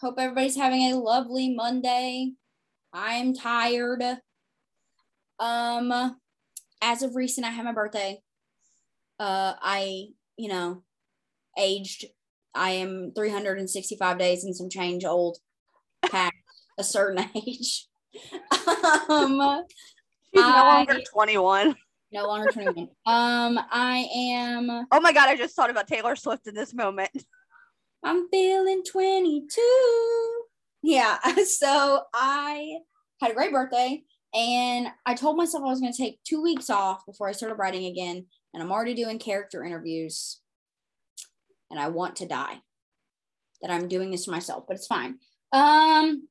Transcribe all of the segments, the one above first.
Hope everybody's having a lovely Monday. I'm tired. Um, as of recent, I had my birthday. Uh, I, you know, aged. I am 365 days and some change old, past a certain age. um, She's no I- longer 21. no longer 21. um, I am. Oh my God, I just thought about Taylor Swift in this moment. I'm feeling 22. Yeah. So I had a great birthday and I told myself I was going to take two weeks off before I started writing again. And I'm already doing character interviews and I want to die that I'm doing this to myself, but it's fine. Um,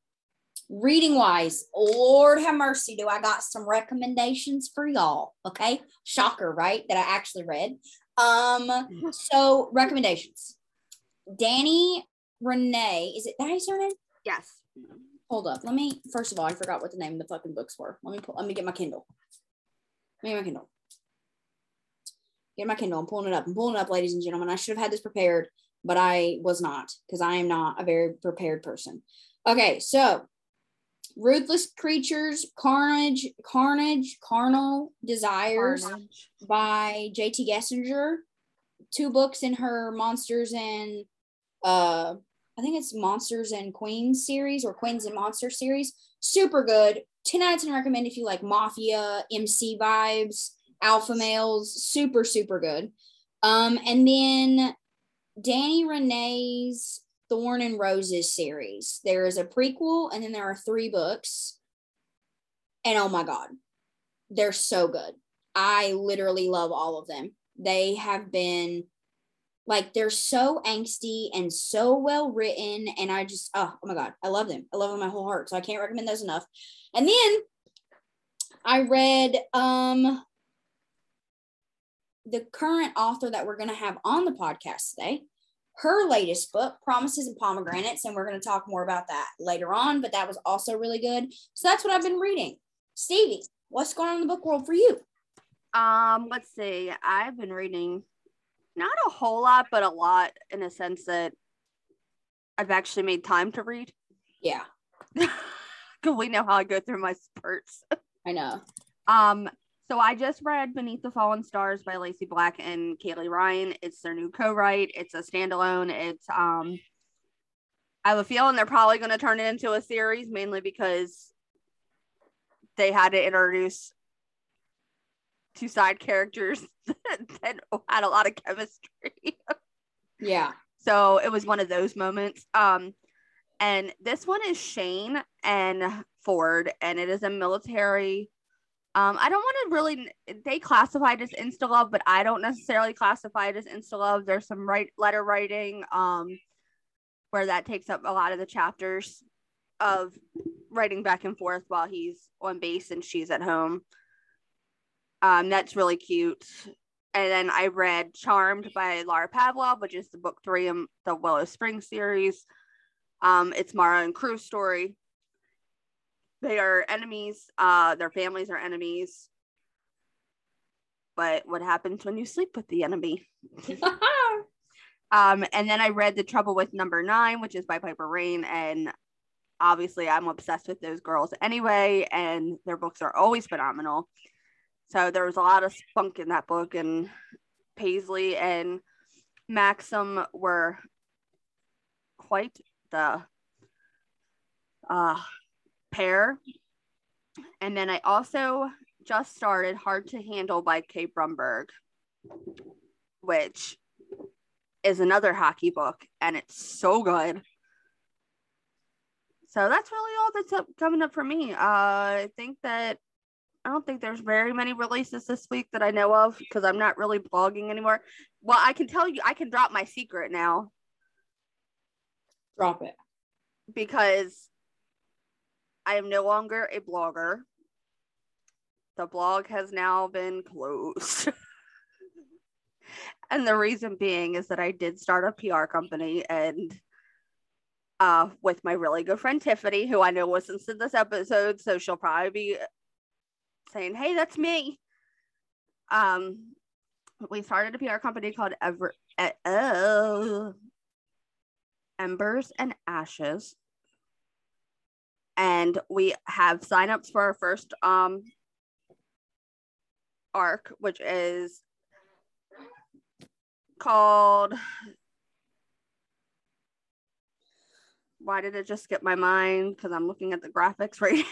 reading wise, Lord have mercy, do I got some recommendations for y'all? Okay. Shocker, right? That I actually read. Um, so recommendations. Dani René, is it that his surname? Yes. Hold up. Let me first of all, I forgot what the name of the fucking books were. Let me pull, let me get my Kindle. Let me get my Kindle. Get my Kindle. I'm pulling it up. I'm pulling it up, ladies and gentlemen. I should have had this prepared, but I was not because I am not a very prepared person. Okay, so Ruthless Creatures, Carnage, Carnage, Carnal Desires Carnage. by JT Geissinger. Two books in her Monsters and uh I think it's Monsters and Queens series or Queens and Monsters series. Super good. 10 out of 10 recommend if you like mafia, MC vibes, alpha males. Super, super good. Um, and then Dani René's Thorn and Roses series. There is a prequel and then there are three books. And oh my God, they're so good. I literally love all of them. They have been like they're so angsty and so well written and I just oh, oh my god, I love them. I love them my whole heart. So I can't recommend those enough. And then I read um the current author that we're going to have on the podcast today. Her latest book, Promises and Pomegranates, and we're going to talk more about that later on, but that was also really good. So that's what I've been reading. Stevie, what's going on in the book world for you? Um, let's see. I've been reading not a whole lot, but a lot in a sense that I've actually made time to read. Yeah, Because we know how I go through my spurts. I know. Um, so I just read Beneath the Fallen Stars by Lacey Black and Kaylee Ryan. It's their new co-write. It's a standalone. It's um I have a feeling they're probably gonna turn it into a series mainly because they had to introduce two side characters that had a lot of chemistry. Yeah. So it was one of those moments. Um, and this one is Shane and Ford, and it is a military. Um, I don't want to really. They classified it as insta love, but I don't necessarily classify it as insta love. There's some right letter writing, um, where that takes up a lot of the chapters of writing back and forth while he's on base and she's at home. Um, that's really cute. And then I read Charmed by Laura Pavlov, which is the book three in the Willow Spring series. Um, it's Mara and Crew's story. They are enemies. Uh, their families are enemies. But what happens when you sleep with the enemy? Um, and then I read The Trouble with Number Nine, which is by Piper Rayne. And obviously, I'm obsessed with those girls anyway, and their books are always phenomenal. So there was a lot of spunk in that book, and Paisley and Maxim were quite the uh, pair. And then I also just started Hard to Handle by K. Bromberg, which is another hockey book, and it's so good. So that's really all that's up, coming up for me. Uh, I think that I don't think there's very many releases this week that I know of because I'm not really blogging anymore. Well, I can tell you, I can drop my secret now Drop it. because I am no longer a blogger. The blog has now been closed. and the reason being is that I did start a PR company and uh, with my really good friend Tiffany, who I know listens to this episode, so she'll probably be saying, "Hey, that's me." Um, we started a PR company called Ever uh, Embers and Ashes, and we have signups for our first um arc, which is called why did it just skip my mind? Because I'm looking at the graphics right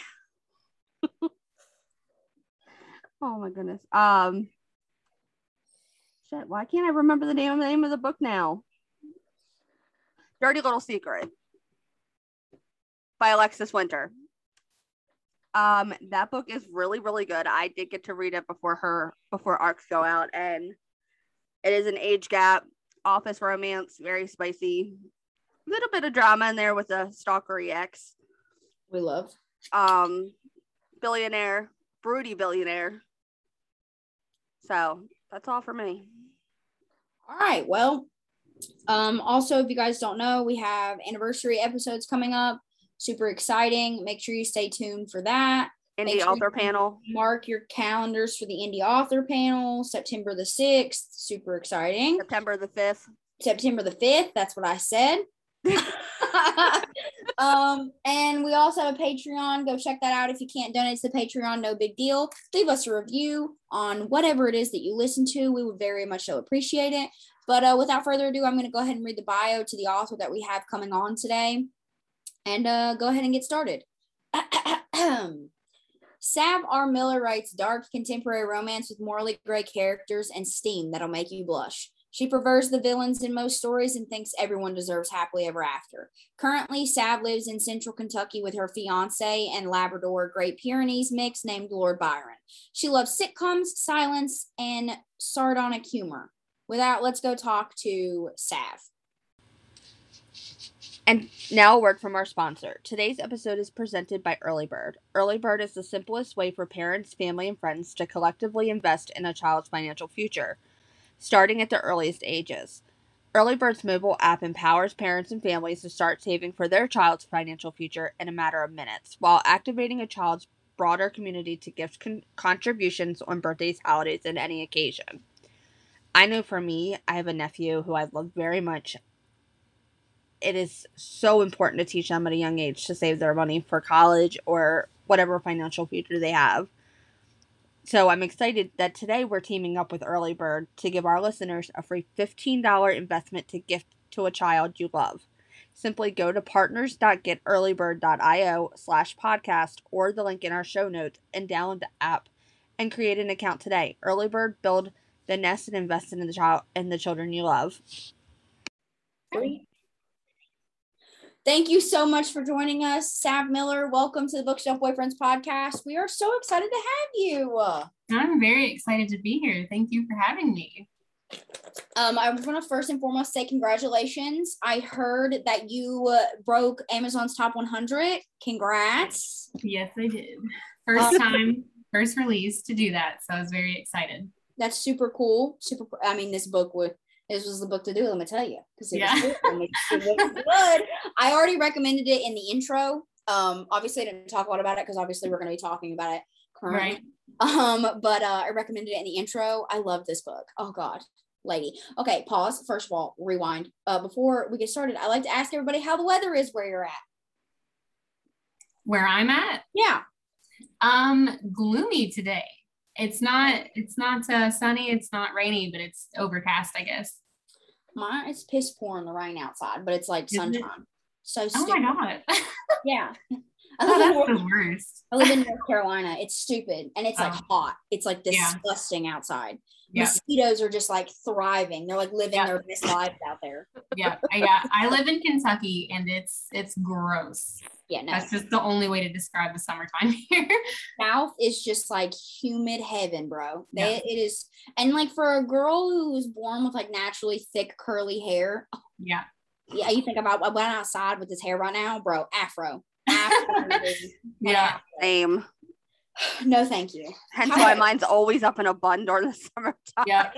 oh my goodness. Um shit, why can't I remember the name of the name of the book now? Dirty Little Secret by Alexis Winter. Um, that book is really, really good. I did get to read it before her before arcs go out, and it is an age gap, office romance, very spicy, little bit of drama in there with a stalkery ex. We love. Um, billionaire, broody billionaire. So that's all for me. All right. Well, um, also, if you guys don't know, we have anniversary episodes coming up. Super exciting. Make sure you stay tuned for that. Indie sure author panel. Mark your calendars for the indie author panel, September the 6th. Super exciting. September the 5th. September the 5th. That's what I said. um, and we also have a Patreon. Go check that out if you can't donate to the Patreon. No big deal. Leave us a review on whatever it is that you listen to. We would very much so appreciate it. But uh, without further ado, I'm going to go ahead and read the bio to the author that we have coming on today, and uh, go ahead and get started. Sav R. Miller writes dark contemporary romance with morally gray characters and steam that'll make you blush. She prefers the villains in most stories and thinks everyone deserves happily ever after. Currently, Sav lives in central Kentucky with her fiance and Labrador Great Pyrenees mix named Lord Byron. She loves sitcoms, silence, and sardonic humor. With that, let's go talk to Sav. And now a word from our sponsor. Today's episode is presented by Early Bird. Early Bird is the simplest way for parents, family, and friends to collectively invest in a child's financial future starting at the earliest ages. Early Bird's mobile app empowers parents and families to start saving for their child's financial future in a matter of minutes, while activating a child's broader community to gift con- contributions on birthdays, holidays, and any occasion. I know for me, I have a nephew who I love very much. It is so important to teach them at a young age to save their money for college or whatever financial future they have. So I'm excited that today we're teaming up with Early Bird to give our listeners a free $15 investment to gift to a child you love. Simply go to partners.getearlybird.io slash podcast or the link in our show notes and download the app and create an account today. Early Bird build the nest and invest in the child and the children you love. Great. Thank you so much for joining us, Sav Miller. Welcome to the Bookshelf Boyfriends podcast. We are so excited to have you. I'm very excited to be here. Thank you for having me. Um, I want to first and foremost say congratulations. I heard that you uh, broke Amazon's top 100. Congrats. Yes, I did. First um, time, first release to do that. So I was very excited. That's super cool. Super. I mean, this book would this was the book to do, let me tell you. Because it, yeah. it good. I already recommended it in the intro. Um, obviously, I didn't talk a lot about it because obviously we're going to be talking about it currently. Right. Um, but uh, I recommended it in the intro. I love this book. Oh God, lady. Okay, pause. First of all, rewind. Uh, before we get started, I like to ask everybody how the weather is where you're at. Where I'm at? Yeah. Um, gloomy today it's not it's not uh, sunny it's not rainy but it's overcast i guess mine is piss pouring the rain outside but it's like sunshine it? so stupid. oh my god yeah I live, oh, North, the worst. I live in North Carolina. It's stupid and it's like oh. hot. It's like disgusting yeah. outside. Yeah. Mosquitoes are just like thriving. They're like living yeah. their best lives out there. yeah, yeah. I live in Kentucky and it's it's gross yeah, no. That's just the only way to describe the summertime here. South is just like humid heaven, bro. They, yeah. It is, and like for a girl who was born with like naturally thick curly hair. Yeah. Yeah, you think about I went outside with this hair right now, bro. Afro, afro. Yeah. Same. no, thank you. Hence How why about- mine's always up in a bun during the summertime. Yep.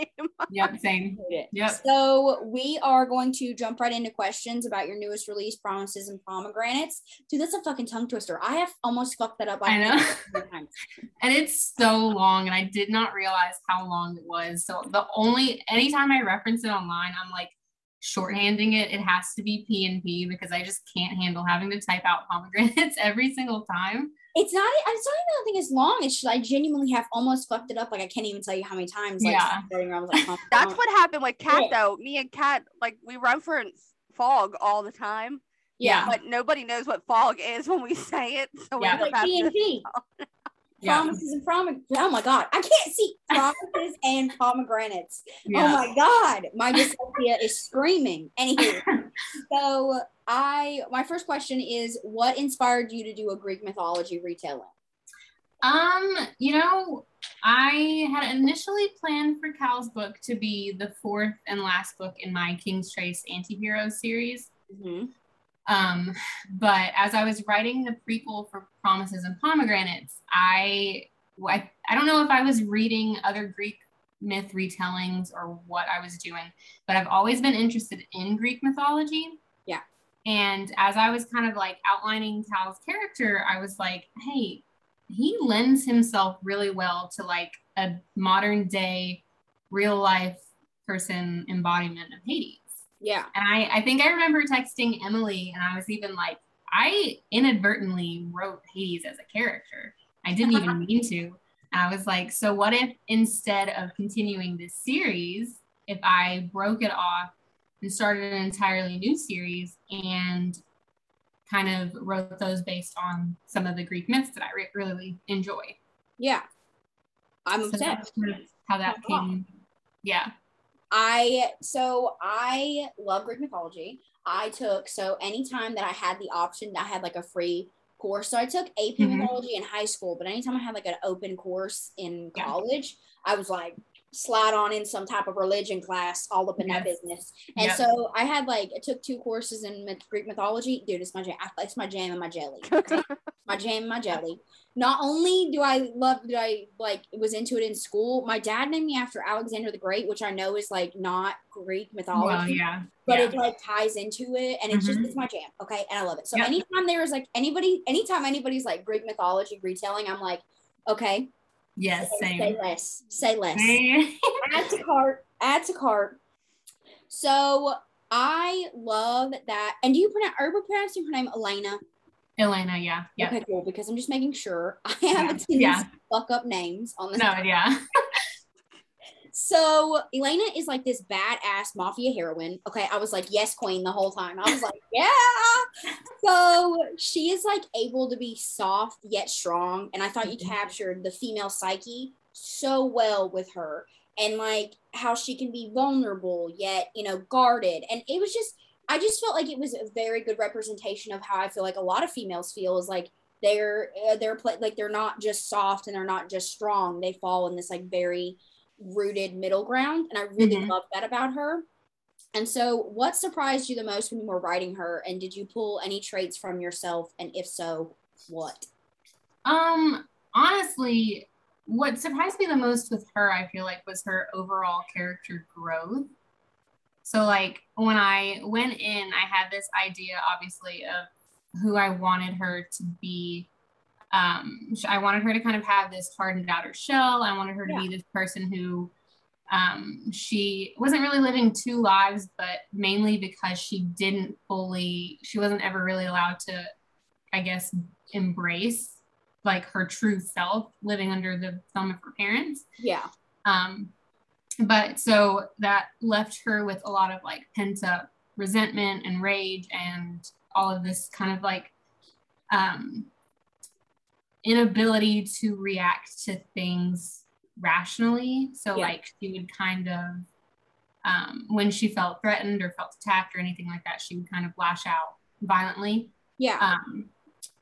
Yep. Same. Yep. So we are going to jump right into questions about your newest release, Promises and Pomegranates. Dude, that's a fucking tongue twister. I have almost fucked that up. I know. And it's so long, and I did not realize how long it was. So the only anytime I reference it online, I'm like shorthanding it. It has to be P and P because I just can't handle having to type out pomegranates every single time. It's not. It's not even. Think it's long. It's just I genuinely have almost fucked it up. Like I can't even tell you how many times. Like Yeah. around, like, oh, That's oh. what happened with Cat Yeah. though. Me and Cat, like we reference fog all the time, Yeah. but nobody knows what fog is when we say it. So we Yeah. up Like P and to- P. Yeah. Promises and prom. Oh my god, I can't see promises and pomegranates. Oh my god, my dyslexia is screaming. Anywho, so I my first question is, what inspired you to do a Greek mythology retelling? Um, you know, I had initially planned for Cal's book to be the fourth and last book in my King's Trace anti-hero series. Mm-hmm. Um, but as I was writing the prequel for Promises and Pomegranates, I, I I don't know if I was reading other Greek myth retellings or what I was doing, but I've always been interested in Greek mythology. Yeah. And as I was kind of like outlining Cal's character, I was like, hey, he lends himself really well to like a modern day real life person embodiment of Hades. Yeah. And I, I think I remember texting Emily, and I was even like, I inadvertently wrote Hades as a character. I didn't even mean to. I was like, so what if instead of continuing this series, if I broke it off and started an entirely new series and kind of wrote those based on some of the Greek myths that I re- really enjoy? Yeah. I'm So obsessed. that's kind of how that Wow. came. Yeah. I so I love Greek mythology. I took so anytime that I had the option, I had like a free course. So I took AP Mhm. mythology in high school, but anytime I had like an open course in Yeah. college, I was like slide on in some type of religion class all up in that business. And Yep. so I had like I took two courses in myth- Greek mythology. Dude, it's my jam. It's my jam and my jelly. my jam and my jelly. Not only do I love that I like was into it in school, my dad named me after Alexander the Great, which I know is like not Greek mythology, Well, yeah. but yeah. it like ties into it and it's just Mhm. it's my jam. Okay. And I love it. So Yep. anytime there is like anybody, anytime anybody's like Greek mythology retelling, I'm like, okay, yes, say, say less, say less add to cart add to cart so i love that and do you pronounce are you pronouncing her name elena Elena, yeah. Yeah. okay cool because i'm just making sure i have Yeah, a tendency yeah. to fuck up names on this No, yeah. so elena is like this badass mafia heroine okay i was like yes queen the whole time i was like yeah so she is like able to be soft yet strong and i thought you Mhm. captured the female psyche so well with her and like how she can be vulnerable yet you know guarded and it was just i just felt like it was a very good representation of how i feel like a lot of females feel is like they're uh, they're pla like they're not just soft and they're not just strong they fall in this like very rooted middle ground and i really Mhm. love that about her and so what surprised you the most when you were writing her and did you pull any traits from yourself and if so what Um, honestly, what surprised me the most with her, I feel like, was her overall character growth. So, like, when I went in, I had this idea, obviously, of who I wanted her to be. Um, I wanted her to kind of have this hardened outer shell. I wanted her to be this person who um, she wasn't really living two lives, but mainly because she didn't fully, she wasn't ever really allowed to, I guess, embrace like her true self living under the thumb of her parents. yeah Um, but so that left her with a lot of like pent up resentment and rage and all of this kind of like um, inability to react to things rationally. So Yeah. like she would kind of um, when she felt threatened or felt attacked or anything like that, she would kind of lash out violently yeah um,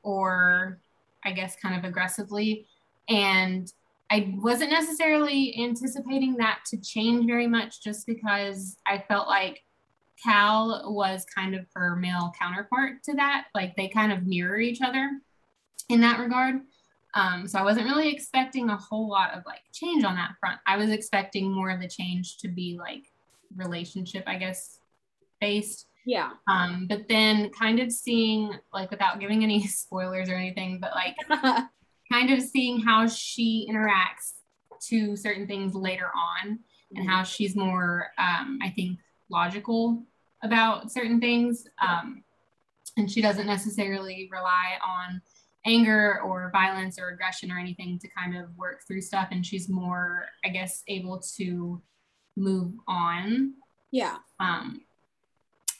or I guess kind of aggressively. And I wasn't necessarily anticipating that to change very much just because I felt like Cal was kind of her male counterpart to that. Like they kind of mirror each other in that regard. Um, so I wasn't really expecting a whole lot of like change on that front. I was expecting more of the change to be like relationship, I guess, based. Yeah. Um, but then kind of seeing like without giving any spoilers or anything, but like kind of seeing how she interacts to certain things later on and how she's more um, I think logical about certain things. Um, and she doesn't necessarily rely on anger or violence or aggression or anything to kind of work through stuff. And she's more, I guess, able to move on. Yeah. Um,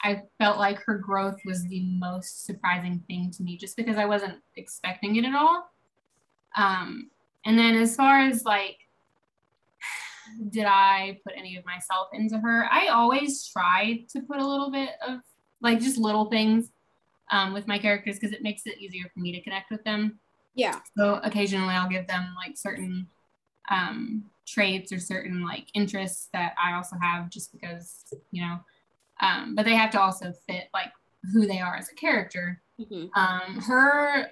I felt like her growth was the most surprising thing to me just because I wasn't expecting it at all. Um, and then as far as like did I put any of myself into her? I always try to put a little bit of like just little things um, with my characters because it makes it easier for me to connect with them. Yeah. So occasionally I'll give them like certain um, traits or certain like interests that I also have just because, you know, um, but they have to also fit like who they are as a character. Mm-hmm. Um, her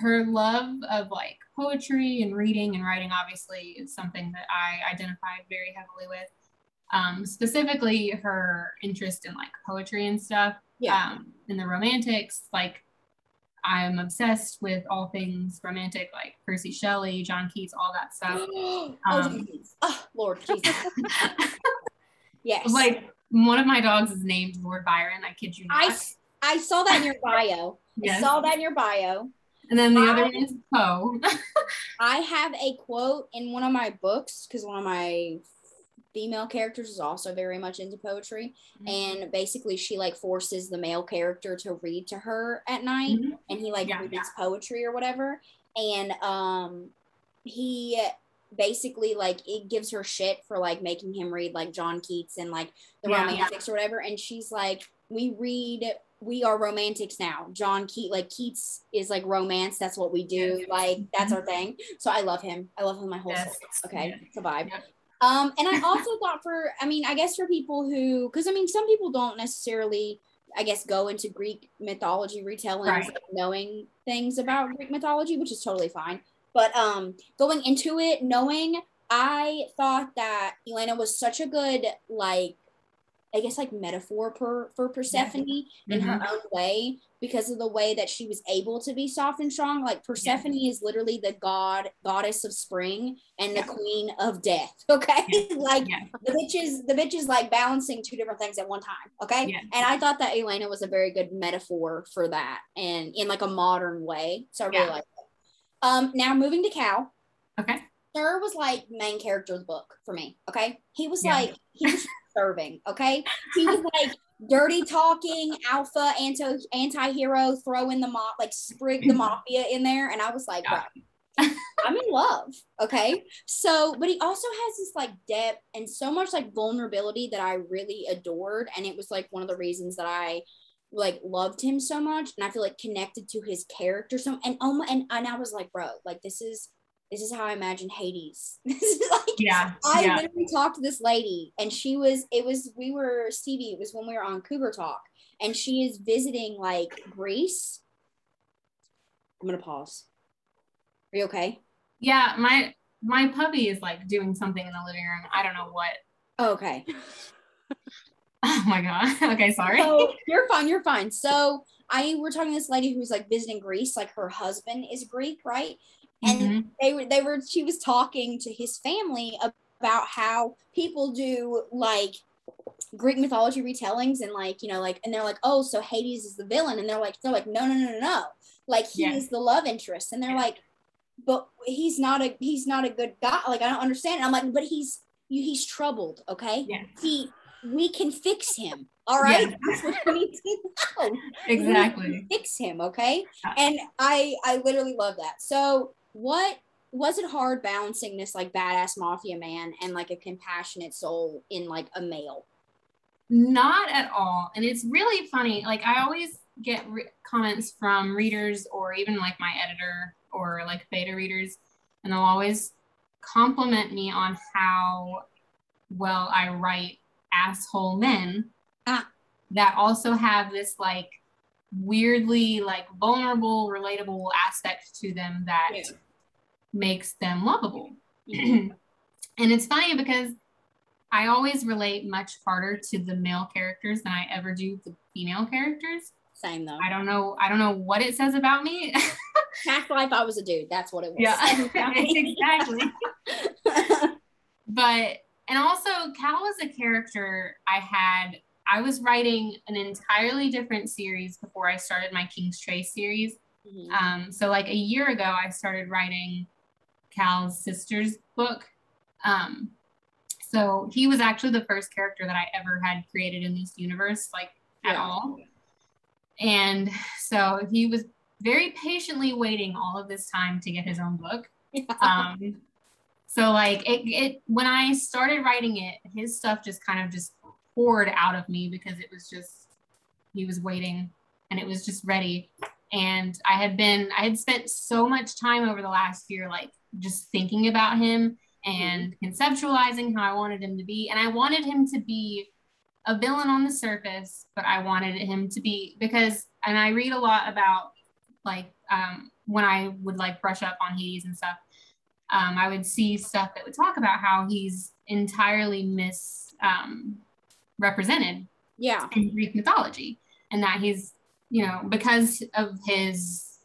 her love of like poetry and reading and writing obviously is something that I identified very heavily with. Um, specifically, her interest in like poetry and stuff. Yeah. Um, in the romantics, like I'm obsessed with all things romantic, like Percy Shelley, John Keats, all that stuff. oh, Um, oh, Lord Jesus. yes. like one of my dogs is named Lord Byron. I kid you not. I, I saw that in your bio. Yes. I saw that in your bio. And then the I- other one is Poe. I have a quote in one of my books because one of my female characters is also very much into poetry. Mm-hmm. And basically, she like forces the male character to read to her at night, Mhm. and he like Yeah, reads poetry or whatever. And um, he basically like it gives her shit for like making him read like John Keats and like the Yeah. romantics or whatever. And she's like, we read. We are romantics now. John Keats, like Keats, is like romance. That's what we do. Like that's our thing. So I love him. I love him my whole Yes. soul. Okay, Yeah. it's a vibe. Um, and I also thought for, I mean, I guess for people who, because I mean, some people don't necessarily, I guess, go into Greek mythology retellings, Right. like, knowing things about Greek mythology, which is totally fine. But um, going into it, knowing, I thought that Elena was such a good, like, I guess, like metaphor per, for Persephone in her own way because of the way that she was able to be soft and strong. Like Persephone is literally the god goddess of spring and the Yeah. queen of death. Okay, Yeah. like Yeah. the bitch is the bitch is like balancing two different things at one time. Okay, Yeah. and I thought that Elena was a very good metaphor for that and in like a modern way. So I really Yeah. like it. Um, now moving to Cal. Okay. Sir was like main character of the book for me. Okay. He was Yeah. like, he was serving. Okay. He was like dirty talking, alpha, anti hero, throw in the mob, like sprig the mafia in there. And I was like, Yeah. I'm in love. Okay. So, but he also has this like depth and so much like vulnerability that I really adored. And it was like one of the reasons that I like loved him so much and I feel like connected to his character so and oh my, and, and I was like, bro, like this is this is how I imagine Hades. This is like Yeah. I yeah. literally talked to this lady and she was it was we were Stevie, it was when we were on Cougar Talk and she is visiting like Greece. I'm gonna pause. Are you okay? Yeah. My my puppy is like doing something in the living room. I don't know what. Oh, okay. Oh my god. Okay, sorry. So you're fine, you're fine. So I we're talking to this lady who's like visiting Greece, like her husband is Greek, right? And Mhm. they were they were she was talking to his family about how people do like Greek mythology retellings and like you know like and they're like oh so Hades is the villain and they're like they're like no no no no no like he Yeah. is the love interest and they're Yeah. like but he's not a he's not a good guy like I don't understand and I'm like but he's you he's troubled okay Yeah. he we can fix him all right Yeah. that's what you need to know Exactly. fix him okay and i i literally love that so what was it hard balancing this like badass mafia man and like a compassionate soul in like a male Not at all. And it's really funny. Like I always get re- comments from readers or even like my editor or like beta readers, and they'll always compliment me on how well I write asshole men. Ah. that also have this like weirdly like vulnerable, relatable aspect to them that Yeah. Makes them lovable. Mhm. and it's funny because I always relate much harder to the male characters than I ever do the female characters. Same though. I don't know. I don't know what it says about me. Past life, I was a dude. That's what it was. yeah, exactly. But and also Cal was a character I had. I was writing an entirely different series before I started my King's Trace series. Mhm. Um, so like a year ago, I started writing Cal's sister's book. Um, so he was actually the first character that I ever had created in this universe, like at all. And so he was very patiently waiting all of this time to get his own book. Um, so like it, it when I started writing it, his stuff just kind of just poured out of me because it was just he was waiting and it was just ready. And I had been I had spent so much time over the last year like just thinking about him and conceptualizing how I wanted him to be. And I wanted him to be a villain on the surface, but I wanted him to be because and I read a lot about like um when I would like brush up on Hades and stuff um, I would see stuff that would talk about how he's entirely misrepresented um, yeah. in Greek mythology, and that he's you know because of his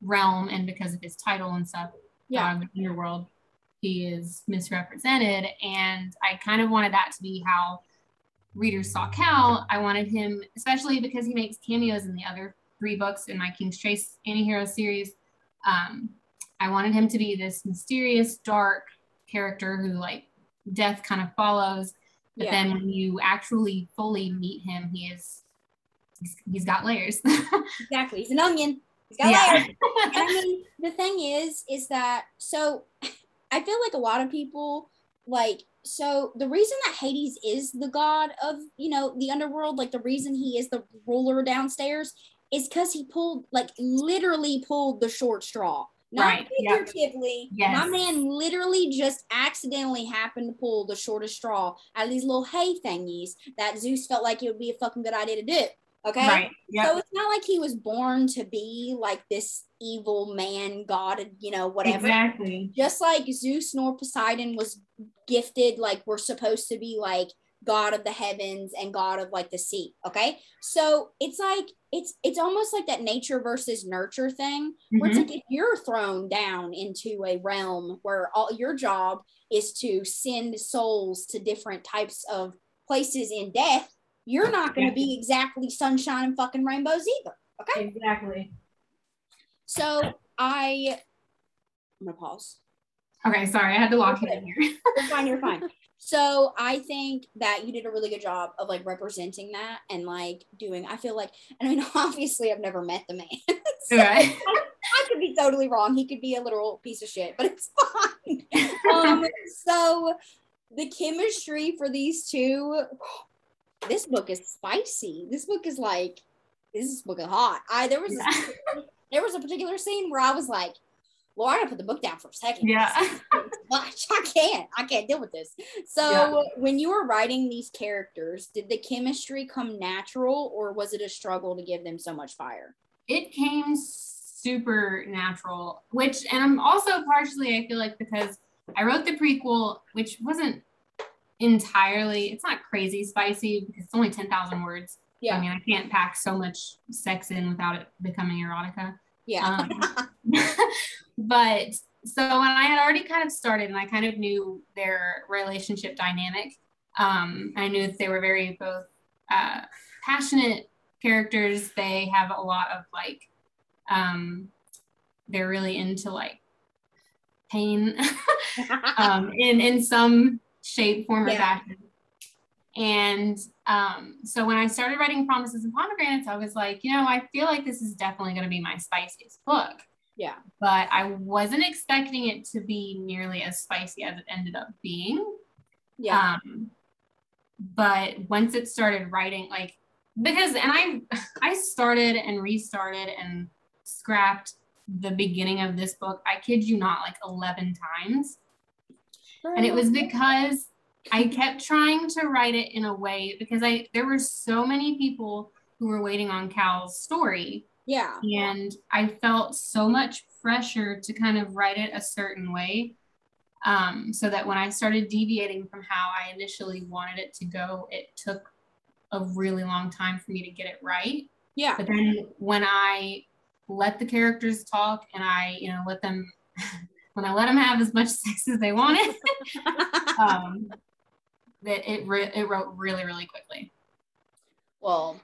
realm and because of his title and stuff, Yeah. Of the underworld, he is misrepresented, and I kind of wanted that to be how readers saw Cal. I wanted him, especially because he makes cameos in the other three books in my King's Trace anti-hero series. Um, I wanted him to be this mysterious, dark character who like death kind of follows. But Yeah. then when you actually fully meet him, he is he's, he's got layers. Exactly. He's an onion. Yeah. I mean, the thing is, is that so I feel like a lot of people like so the reason that Hades is the god of you know the underworld, like the reason he is the ruler downstairs, is because he pulled like literally pulled the short straw. Not Right, figuratively. Yes. My man literally just accidentally happened to pull the shortest straw out of these little hay thingies that Zeus felt like it would be a fucking good idea to do. Okay. Right. Yeah. So it's not like he was born to be like this evil man, god, you know, whatever. Exactly. Just like Zeus nor Poseidon was gifted, like we're supposed to be like god of the heavens and god of like the sea. Okay. So it's like it's it's almost like that nature versus nurture thing where it's Mhm. like if you're thrown down into a realm where all your job is to send souls to different types of places in death, you're not going to be exactly sunshine and fucking rainbows either. Okay. Exactly. So I, I'm gonna pause. Okay, sorry, I had to lock it in here. You're fine. You're fine. So I think that you did a really good job of like representing that and like doing. I feel like, and I mean, obviously, I've never met the man. so Right. I, I could be totally wrong. He could be a literal piece of shit, but it's fine. um, so the chemistry for these two, this book is spicy. This book is like, this book is hot. I there was a, there was a particular scene where I was like, well, I gotta put the book down for a second. Yeah. Watch, I can't. I can't deal with this. So Yeah. when you were writing these characters, did the chemistry come natural or was it a struggle to give them so much fire? it came super natural, which, and I'm also partially, I feel like, because I wrote the prequel, which wasn't entirely, it's not crazy spicy because it's only 10,000 words. Yeah. I mean, I can't pack so much sex in without it becoming erotica. Yeah. Um, but so when I had already kind of started and I kind of knew their relationship dynamic, um, I knew that they were very both uh, passionate characters. They have a lot of like, um, they're really into like pain um, in in some shape, form, or Yeah. fashion. And um, so when I started writing Promises and Pomegranates, I was like, you know, I feel like this is definitely going to be my spiciest book. Yeah. But I wasn't expecting it to be nearly as spicy as it ended up being. yeah. Um, but once it started writing, like because and I I started and restarted and scrapped the beginning of this book. I kid you not, like eleven times, and it was because I kept trying to write it in a way because I there were so many people who were waiting on Cal's story. Yeah. And I felt so much pressure to kind of write it a certain way. Um, so that when I started deviating from how I initially wanted it to go, it took a really long time for me to get it right. Yeah. But then when I let the characters talk and I, you know, let them, when I let them have as much sex as they wanted, um, that it re- it wrote really really quickly. Well,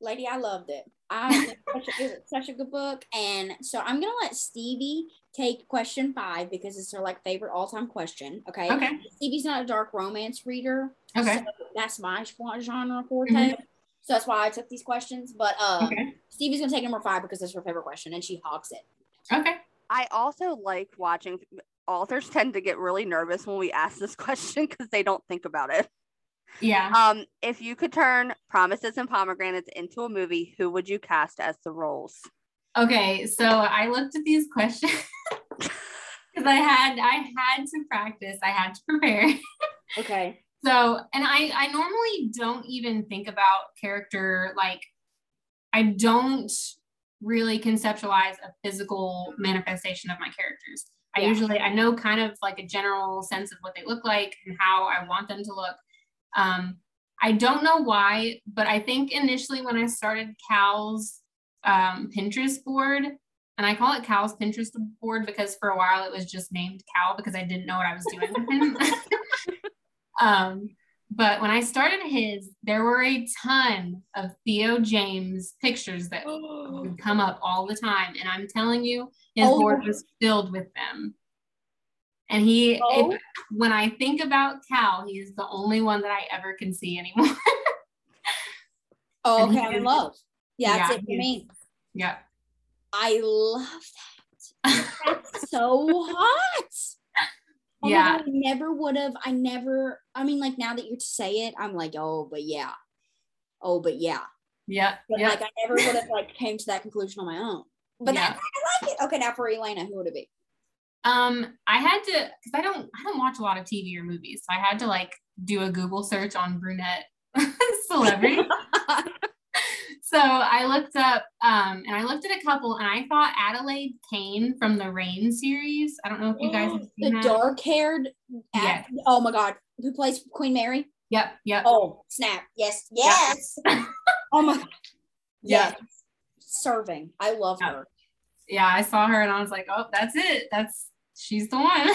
lady, I loved it. I such a, it such a good book, and so I'm gonna let Stevie take question five because it's her like favorite all time question. Okay. Okay. Stevie's not a dark romance reader. Okay. So that's my genre forte. Mhm. So that's why I took these questions. But uh, Okay. Stevie's gonna take number five because it's her favorite question, and she hogs it. Okay. I also like watching authors tend to get really nervous when we ask this question because they don't think about it. Yeah. Um, if you could turn Promises and Pomegranates into a movie, who would you cast as the roles? Okay. So I looked at these questions because I had I had to practice. I had to prepare. Okay. So, and I I normally don't even think about character like I don't really conceptualize a physical manifestation of my characters. I Yeah. usually I know kind of like a general sense of what they look like and how I want them to look. Um, I don't know why, but I think initially when I started Cal's um, Pinterest board, and I call it Cal's Pinterest board because for a while it was just named Cal because I didn't know what I was doing with him. um, but when I started his, there were a ton of Theo James pictures that would come up all the time. And I'm telling you, his Oh. board was filled with them. And he, Oh. if, when I think about Cal, he is the only one that I ever can see anymore. Oh, okay. I'm in love. Yeah, that's Yeah, it for me. yeah. I love that. That's so hot. Oh Yeah. God, I never would have. I never. I mean, like now that you say it, I'm like, oh, but yeah, oh, but yeah. Yeah. But yeah. like, I never would have like came to that conclusion on my own. But Yeah. that, I like it. Okay, now for Elena, who would it be? Um, I had to because I don't I don't watch a lot of TV or movies, so I had to like do a Google search on brunette celebrity. so I looked up um and I looked at a couple and I thought Adelaide Kane from the Reign series. I don't know if you guys have the seen that. dark-haired. Yes. Oh my God, who plays Queen Mary? Yep, yep. Oh, snap! Yes, yes. oh my God. Yeah. Yes. Serving. I love Yeah. her. Yeah, I saw her and I was like, oh, that's it. That's she's the one.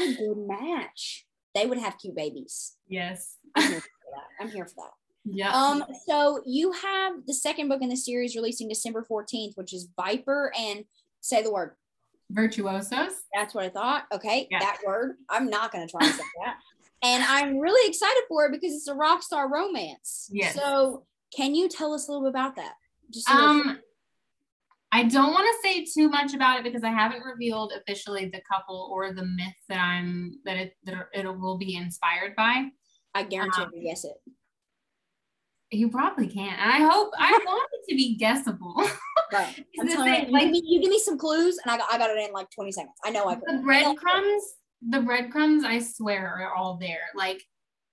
A good match. They would have cute babies. yes. I'm here for that. I'm here for that. Yeah. Um, so you have the second book in the series releasing December 14th, which is Viper and say the word. Virtuosos. That's what I thought. Okay, Yeah. that word. I'm not gonna try to say that. And I'm really excited for it because it's a rock star romance. Yes. So can you tell us a little bit about that? Just little- Um, I don't want to say too much about it because I haven't revealed officially the couple or the myth that I'm that it that it will be inspired by. I guarantee um, you guess it. You probably can't, and I hope I want it to be guessable. Right. I'm telling you, thing, you, like- give me, you give me some clues and I got, I got it in like 20 seconds. I know I the could. breadcrumbs, the breadcrumbs, I swear, are all there. Like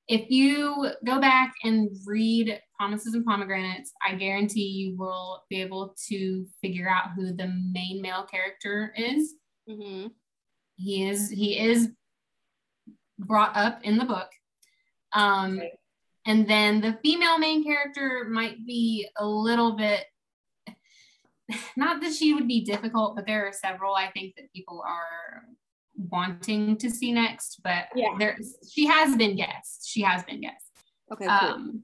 if you go back and read Promises and Pomegranates, I guarantee you will be able to figure out who the main male character is. hmm he is he is brought up in the book um Okay. And then the female main character might be a little bit not that she would be difficult but there are several i think that people are wanting to see next but Yeah. there she has been guessed she has been guessed Okay, cool. um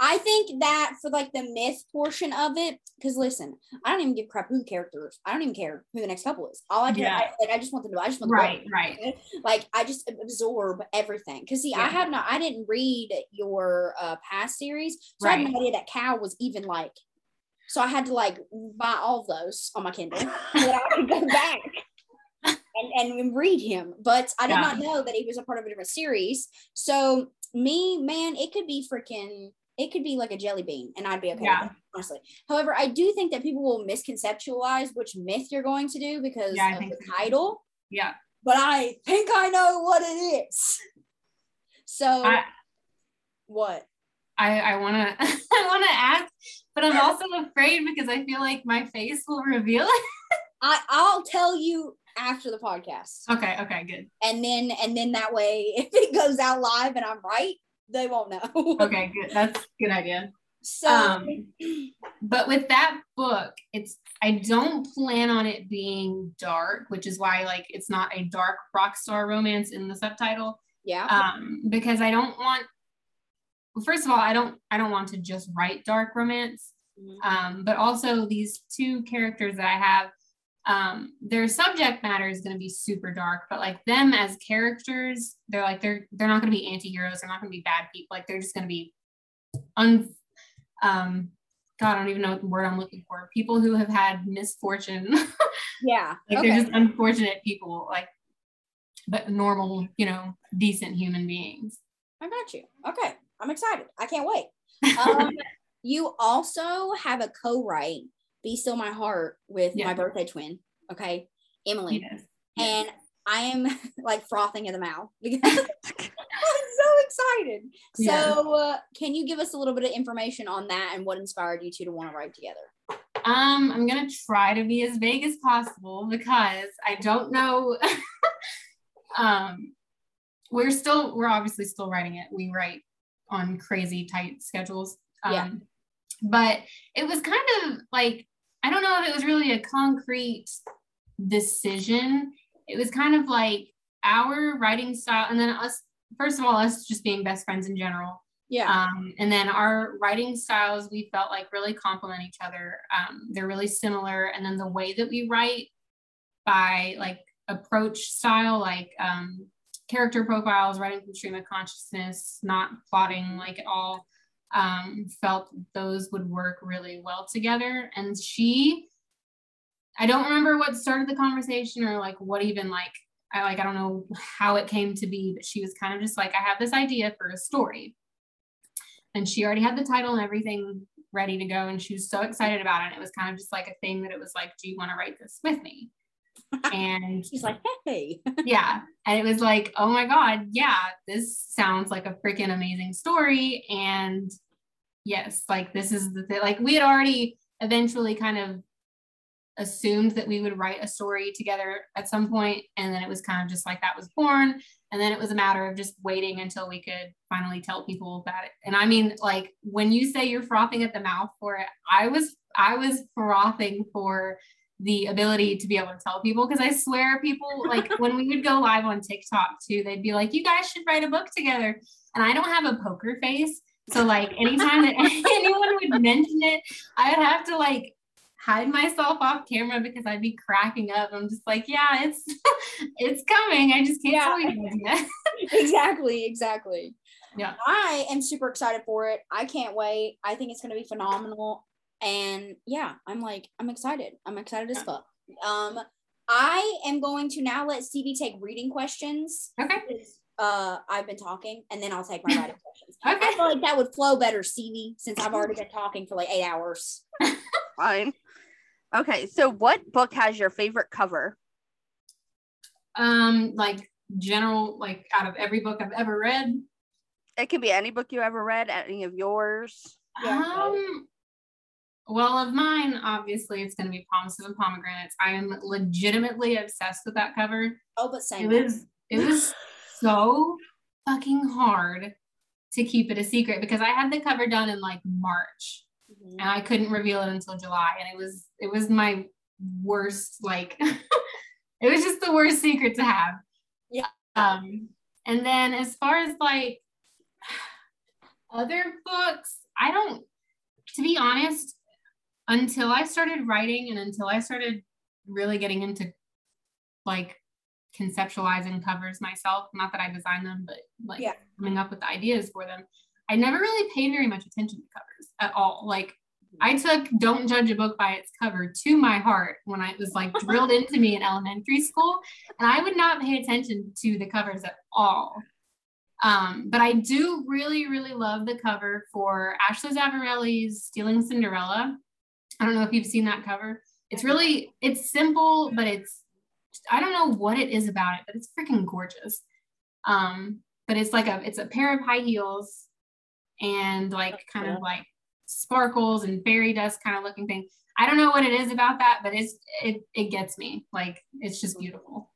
I think that for like the myth portion of it, because listen, I don't even give crap who the character is. I don't even care who the next couple is. All I care, Yeah. I, like, I just want them to. I just want right right Like I just absorb everything. Because see, I have not, I didn't read your uh, past series, so I had Right. no idea that cow was even like. So I had to like buy all those on my Kindle so that I could go back. And, and read him, but I did Yeah. not know that he was a part of a different series. So me, man, it could be freaking it could be like a jelly bean and I'd be okay Yeah. it, honestly. However, I do think that people will misconceptualize which myth you're going to do because Yeah, of the so title, yeah but I think I know what it is. So I, what? I, I wanna I wanna ask, but I'm also afraid because I feel like my face will reveal it. I I'll tell you after the podcast. Okay, okay, good. And then and then that way if it goes out live and I'm right, they won't know. Okay, good. That's a good idea. So Um, But with that book, it's I don't plan on it being dark, which is why like it's not a dark rock star romance in the subtitle. yeah. Um, because I don't want well, first of all, I don't I don't want to just write dark romance. Mhm. Um, but also these two characters that I have, um, their subject matter is going to be super dark, but like them as characters, they're like they're they're not going to be anti-heroes, they're not going to be bad people, like they're just going to be un um God, I don't even know what the word I'm looking for. People who have had misfortune, like yeah. they're just unfortunate people, like but normal, you know, decent human beings. I got you. Okay. I'm excited. I can't wait. Um, you also have a co-write, Be Still My Heart, with Yeah. my birthday twin. Okay. Emily. yes. And I am like frothing in the mouth because I'm so excited. Yeah. So, uh, can you give us a little bit of information on that and what inspired you two to want to write together? Um, I'm gonna try to be as vague as possible because I don't know. um, we're still we're obviously still writing it. We write on crazy tight schedules. Um, Yeah. But it was kind of like I don't know if it was really a concrete decision. It was kind of like our writing style, and then us. First of all, us just being best friends in general. Yeah. Um, and then our writing styles, we felt like really complement each other. Um, they're really similar. And then the way that we write by like approach style, like um, character profiles, writing from stream of consciousness, not plotting like at all, um, felt those would work really well together. And she, I don't remember what started the conversation or like what even like I like I don't know how it came to be, but she was kind of just like, I have this idea for a story. And she already had the title and everything ready to go and she was so excited about it. It was kind of just like a thing that it was like do you want to write this with me and She's like, hey. yeah. And it was like oh my god yeah this sounds like a freaking amazing story. And yes like this is the thing like we had already eventually kind of assumed that we would write a story together at some point and then it was kind of just like that was born. And then it was a matter of just waiting until we could finally tell people about it. And i mean like when you say you're frothing at the mouth for it i was i was frothing for the ability to be able to tell people because i swear people like when we would go live on tiktok too they'd be like you guys should write a book together and i don't have a poker face so like anytime that anyone would mention it i'd have to like hide myself off camera because I'd be cracking up. I'm just like, yeah, it's it's coming. I just can't Yeah. tell you guys exactly. Exactly. Yeah. I am super excited for it. I can't wait. I think it's going to be phenomenal. And yeah, I'm like, I'm excited. I'm excited as Yeah. fuck. Um, I am going to now let Stevie take reading questions. Okay. Uh, I've been talking, and then I'll take my writing questions. Okay. I feel like that would flow better, Stevie, since I've already been talking for like eight hours. Fine. Okay, so what book has your favorite cover? Um, like general, like out of every book I've ever read. It can be any book you ever read, any of yours. Yeah. Um well of mine, obviously it's gonna be Promises and Pomegranates. I am legitimately obsessed with that cover. Oh, but It was it was so fucking hard to keep it a secret because I had the cover done in like March. Mhm. and I couldn't reveal it until July. And it was it was my worst like it was just the worst secret to have. Yeah. Um and then as far as like other books, I don't to be honest, until I started writing and until I started really getting into like conceptualizing covers myself, not that I designed them, but like Yeah. coming up with the ideas for them. I never really paid very much attention to covers at all. Like I took Don't Judge a Book by Its Cover to my heart when I it was like drilled into me in elementary school. And I would not pay attention to the covers at all. Um, but I do really, really love the cover for Ashley Zavarelli's Stealing Cinderella. I don't know if you've seen that cover. It's really, it's simple, but it's, I don't know what it is about it, but it's freaking gorgeous. Um, but it's like a it's a pair of high heels and like kind of like sparkles and fairy dust kind of looking thing. I don't know what it is about that, but it's it it gets me. Like it's just beautiful.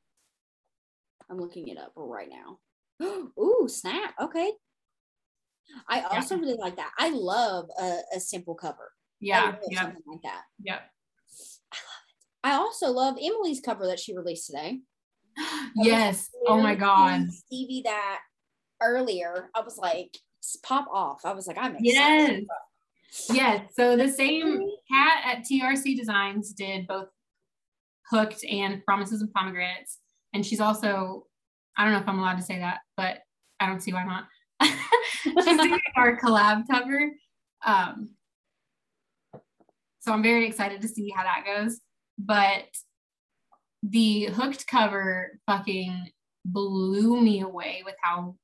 I'm looking it up right now. Ooh, snap. Okay. I also yeah. really like that. I love a, a simple cover. Yeah. yeah. Something like that. Yep. I love it. I also love Emily's cover that she released today. yes. Oh my God. Stevie that earlier. I was like, pop off. I was like, I'm excited. Yes. yes. So the same cat at TRC Designs did both Hooked and Promises and Pomegranates. And she's also, I don't know if I'm allowed to say that, but I don't see why not. she's doing our collab cover. Um, so I'm very excited to see how that goes. But the hooked cover fucking blew me away with how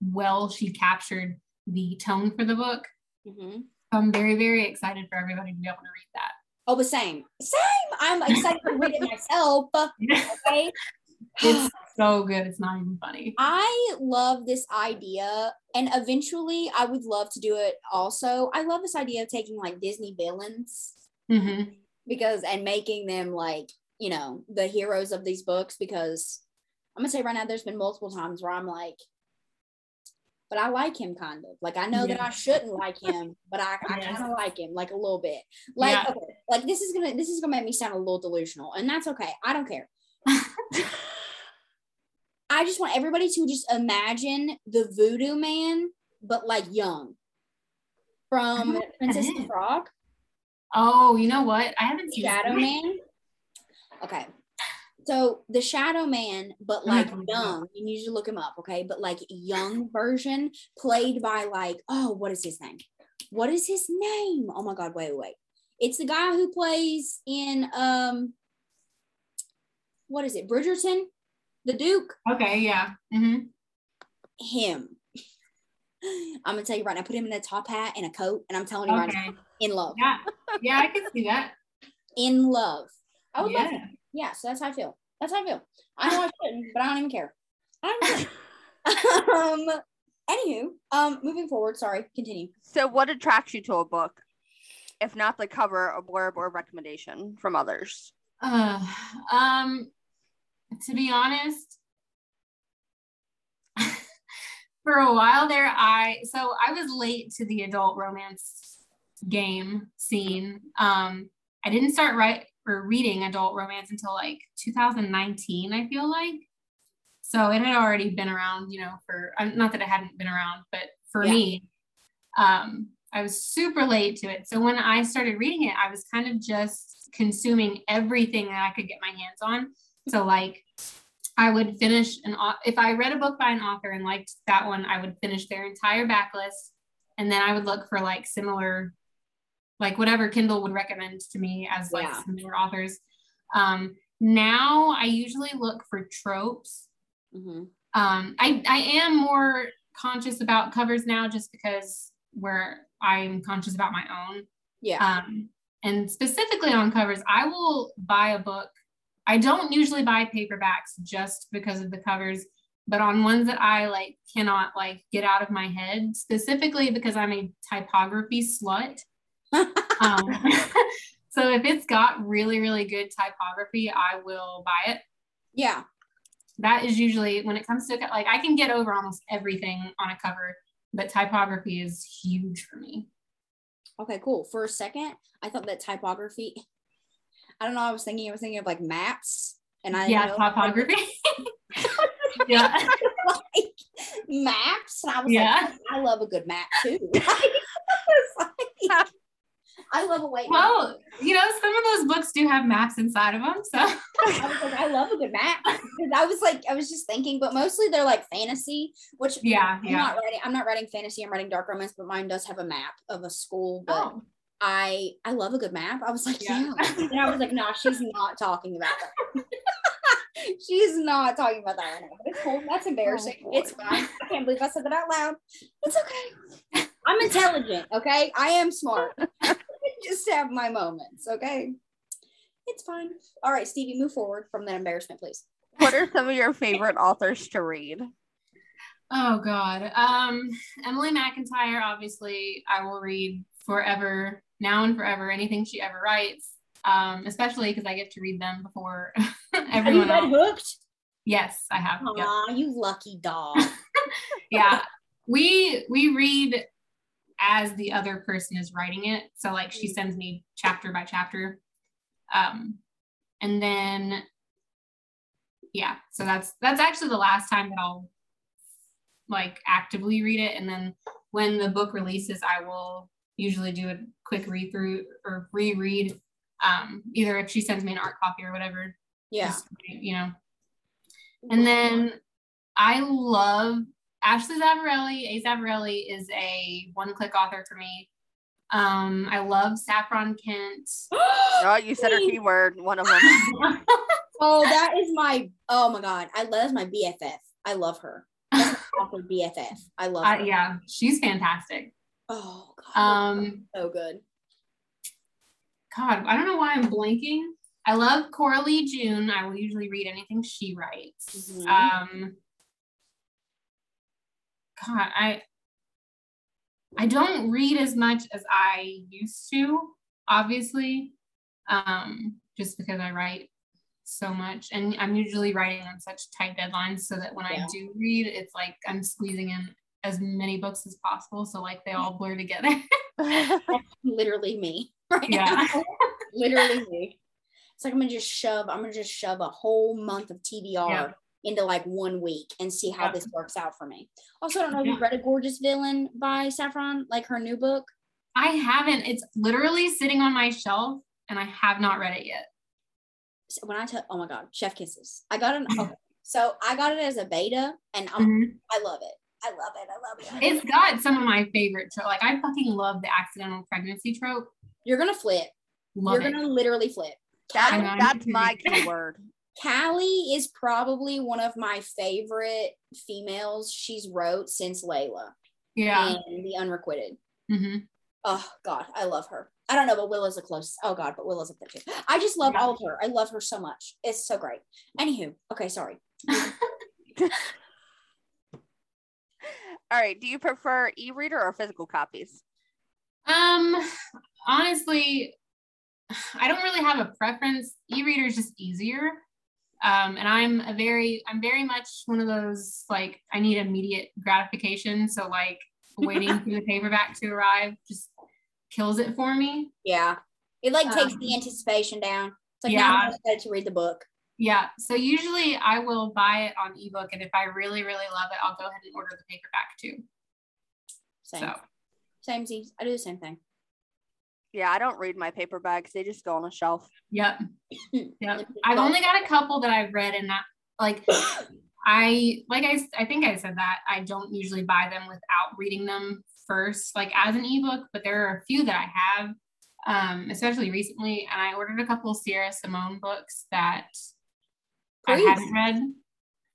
well she captured the tone for the book. Mm-hmm. I'm very, very excited for everybody to be able to read that. Oh, the same. Same. I'm excited to read it myself. Okay. It's so good. It's not even funny. I love this idea. And eventually I would love to do it also. I love this idea of taking like Disney villains mm-hmm. because and making them like, you know, the heroes of these books because I'm gonna say right now there's been multiple times where I'm like, but I like him kind of. Like I know yeah. that I shouldn't like him, but I, I kind of like him like a little bit. Like yeah. okay, like this is gonna this is gonna make me sound a little delusional, and that's okay. I don't care. I just want everybody to just imagine the voodoo man, but like young from Princess and Frog. Oh, you know what? I haven't seen Shadow Man. Okay. So the Shadow Man, but like mm-hmm. young, you need to look him up, okay? But like young version, played by like, oh, what is his name? What is his name? Oh my god, wait, wait. It's the guy who plays in um what is it? Bridgerton? The Duke? Okay, yeah. Mm-hmm. Him. I'm gonna tell you right now, put him in a top hat and a coat, and I'm telling you okay. right now, in love. Yeah, yeah, I can see that. in love. I would yeah. love yeah, so that's how I feel. That's how I feel. I know I shouldn't, but I don't even care. I don't care. um, anywho, um, moving forward. Sorry, continue. So, what attracts you to a book, if not the cover, a blurb, or recommendation from others? Uh, um, to be honest, for a while there, I so I was late to the adult romance game scene. Um, I didn't start right for reading adult romance until like 2019, I feel like. So it had already been around, you know, for not that it hadn't been around, but for yeah. me, um, I was super late to it. So when I started reading it, I was kind of just consuming everything that I could get my hands on. So like I would finish an if I read a book by an author and liked that one, I would finish their entire backlist and then I would look for like similar like whatever Kindle would recommend to me as like yeah. similar authors. Um, now I usually look for tropes. Mm-hmm. Um, I, I am more conscious about covers now just because where I'm conscious about my own. Yeah. Um, and specifically on covers, I will buy a book. I don't usually buy paperbacks just because of the covers, but on ones that I like cannot like get out of my head, specifically because I'm a typography slut um, so if it's got really, really good typography, I will buy it. Yeah. That is usually when it comes to like I can get over almost everything on a cover, but typography is huge for me. Okay, cool. For a second, I thought that typography. I don't know. I was thinking. I was thinking of like maps, and I yeah, typography. yeah, like maps. And I was yeah. like, I love a good map too. like, I love a white. Well, you know, some of those books do have maps inside of them. So I was like, I love a good map. Because I was like, I was just thinking, but mostly they're like fantasy, which yeah, I'm yeah. not writing. I'm not writing fantasy. I'm writing dark romance, but mine does have a map of a school. But oh. I I love a good map. I was like, yeah. yeah. And I was like, nah, she's not talking about that. she's not talking about that right now. But it's cool. That's embarrassing. Oh, it's fine. I can't believe I said that out loud. It's okay. I'm intelligent, okay? I am smart. just have my moments, okay? It's fine. All right, Stevie, move forward from that embarrassment, please. What are some of your favorite authors to read? Oh God. Um, Emily McIntire, obviously, I will read forever, now and forever, anything she ever writes. Um, especially because I get to read them before everyone Have you read else. Hooked? Yes, I have. yep. Aw, you lucky dog. Yeah. We we read as the other person is writing it. So like she sends me chapter by chapter. Um and then yeah, so that's that's actually the last time that I'll like actively read it. And then when the book releases, I will usually do a quick read through or reread. Um, either if she sends me an ARC copy or whatever. Yeah. just, you know. And then I love Ashley Zavarelli. A Zavarelli is a one-click author for me. Um, I love Saffron Kent. Oh, you said her keyword, one of them. Oh, that is my oh my god. I love my BFF. I love her. That's my author BFF. I love Uh, her. yeah, she's fantastic. Oh god. Um, so good. God, I don't know why I'm blanking. I love Coralee June. I will usually read anything she writes. Mhm. Um, God, I I don't read as much as I used to, obviously, um, just because I write so much, and I'm usually writing on such tight deadlines, so that when Yeah. I do read, it's like I'm squeezing in as many books as possible, so like they all blur together. Literally me right Yeah. now. literally me. It's like I'm gonna just shove. I'm gonna just shove a whole month of TBR Yeah. into like one week and see how Yeah. this works out for me. Also, I don't know if Yeah. you read A Gorgeous Villain by Saffron, like her new book. I haven't. It's literally sitting on my shelf, and I have not read it yet. So when I tell, oh my god, chef kisses. I got an. Okay. So I got it as a beta, and I'm, Mhm. I love it. I love it. I love it. I love It's it. got some of my favorite tro- like I fucking love the accidental pregnancy trope. You're gonna flip. Love You're it. gonna literally flip. That, I that's my read it. keyword. Callie is probably one of my favorite females she's wrote since Layla yeah. and The Unrequited. hmm Oh God, I love her. I don't know, but Willow's a close. Oh God, but Willow's up there too. I just love Yeah. all of her. I love her so much. It's so great. Anywho, okay, sorry. All right. Do you prefer e-reader or physical copies? Um, honestly, I don't really have a preference. E-reader is just easier. Um, and I'm a very, I'm very much one of those like I need immediate gratification. So like waiting for the paperback to arrive just kills it for me. Yeah, it like takes Um, the anticipation down. It's like yeah. now I'm excited to read the book. Yeah. So usually I will buy it on ebook, and if I really, really love it, I'll go ahead and order the paperback too. Same, So same. I do the same thing. Yeah, I don't read my paperbacks. They just go on a shelf. Yep. Yep. I've only got a couple that I've read and that like I like I I think I said that I don't usually buy them without reading them first, like as an ebook, but there are a few that I have, um, especially recently. And I ordered a couple Sierra Simone books that I Please. hadn't read.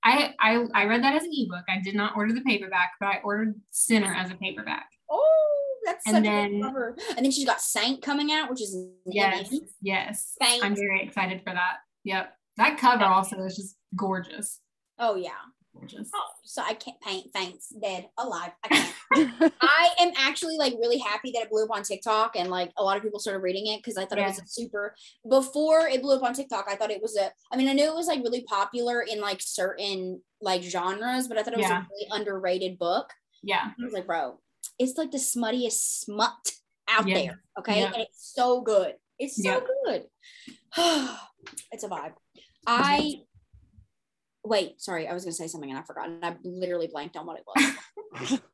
I, I I read that as an ebook. I did not order the paperback, but I ordered Sinner as a paperback. Oh, that's And such then- good cover. And then she's got Saint coming out, which is Yes, indie. yes. Saint. I'm very excited for that. Yep. That cover also is just gorgeous. Oh yeah. Gorgeous. Oh, so I can't paint Thanks, dead alive. I can't. I am actually like really happy that it blew up on TikTok and like a lot of people started reading it because I thought it was a super before it blew up on TikTok, I thought it was a I mean, I knew it was like really popular in like certain like genres, but I thought it was Yeah. a really underrated book. Yeah. I was like, bro, it's like the smuttiest smut out Yeah. there. Okay. Yeah. And it's so good. It's so Yeah. good. it's a vibe. I wait, sorry, I was gonna say something and I forgot, and I literally blanked on what it was.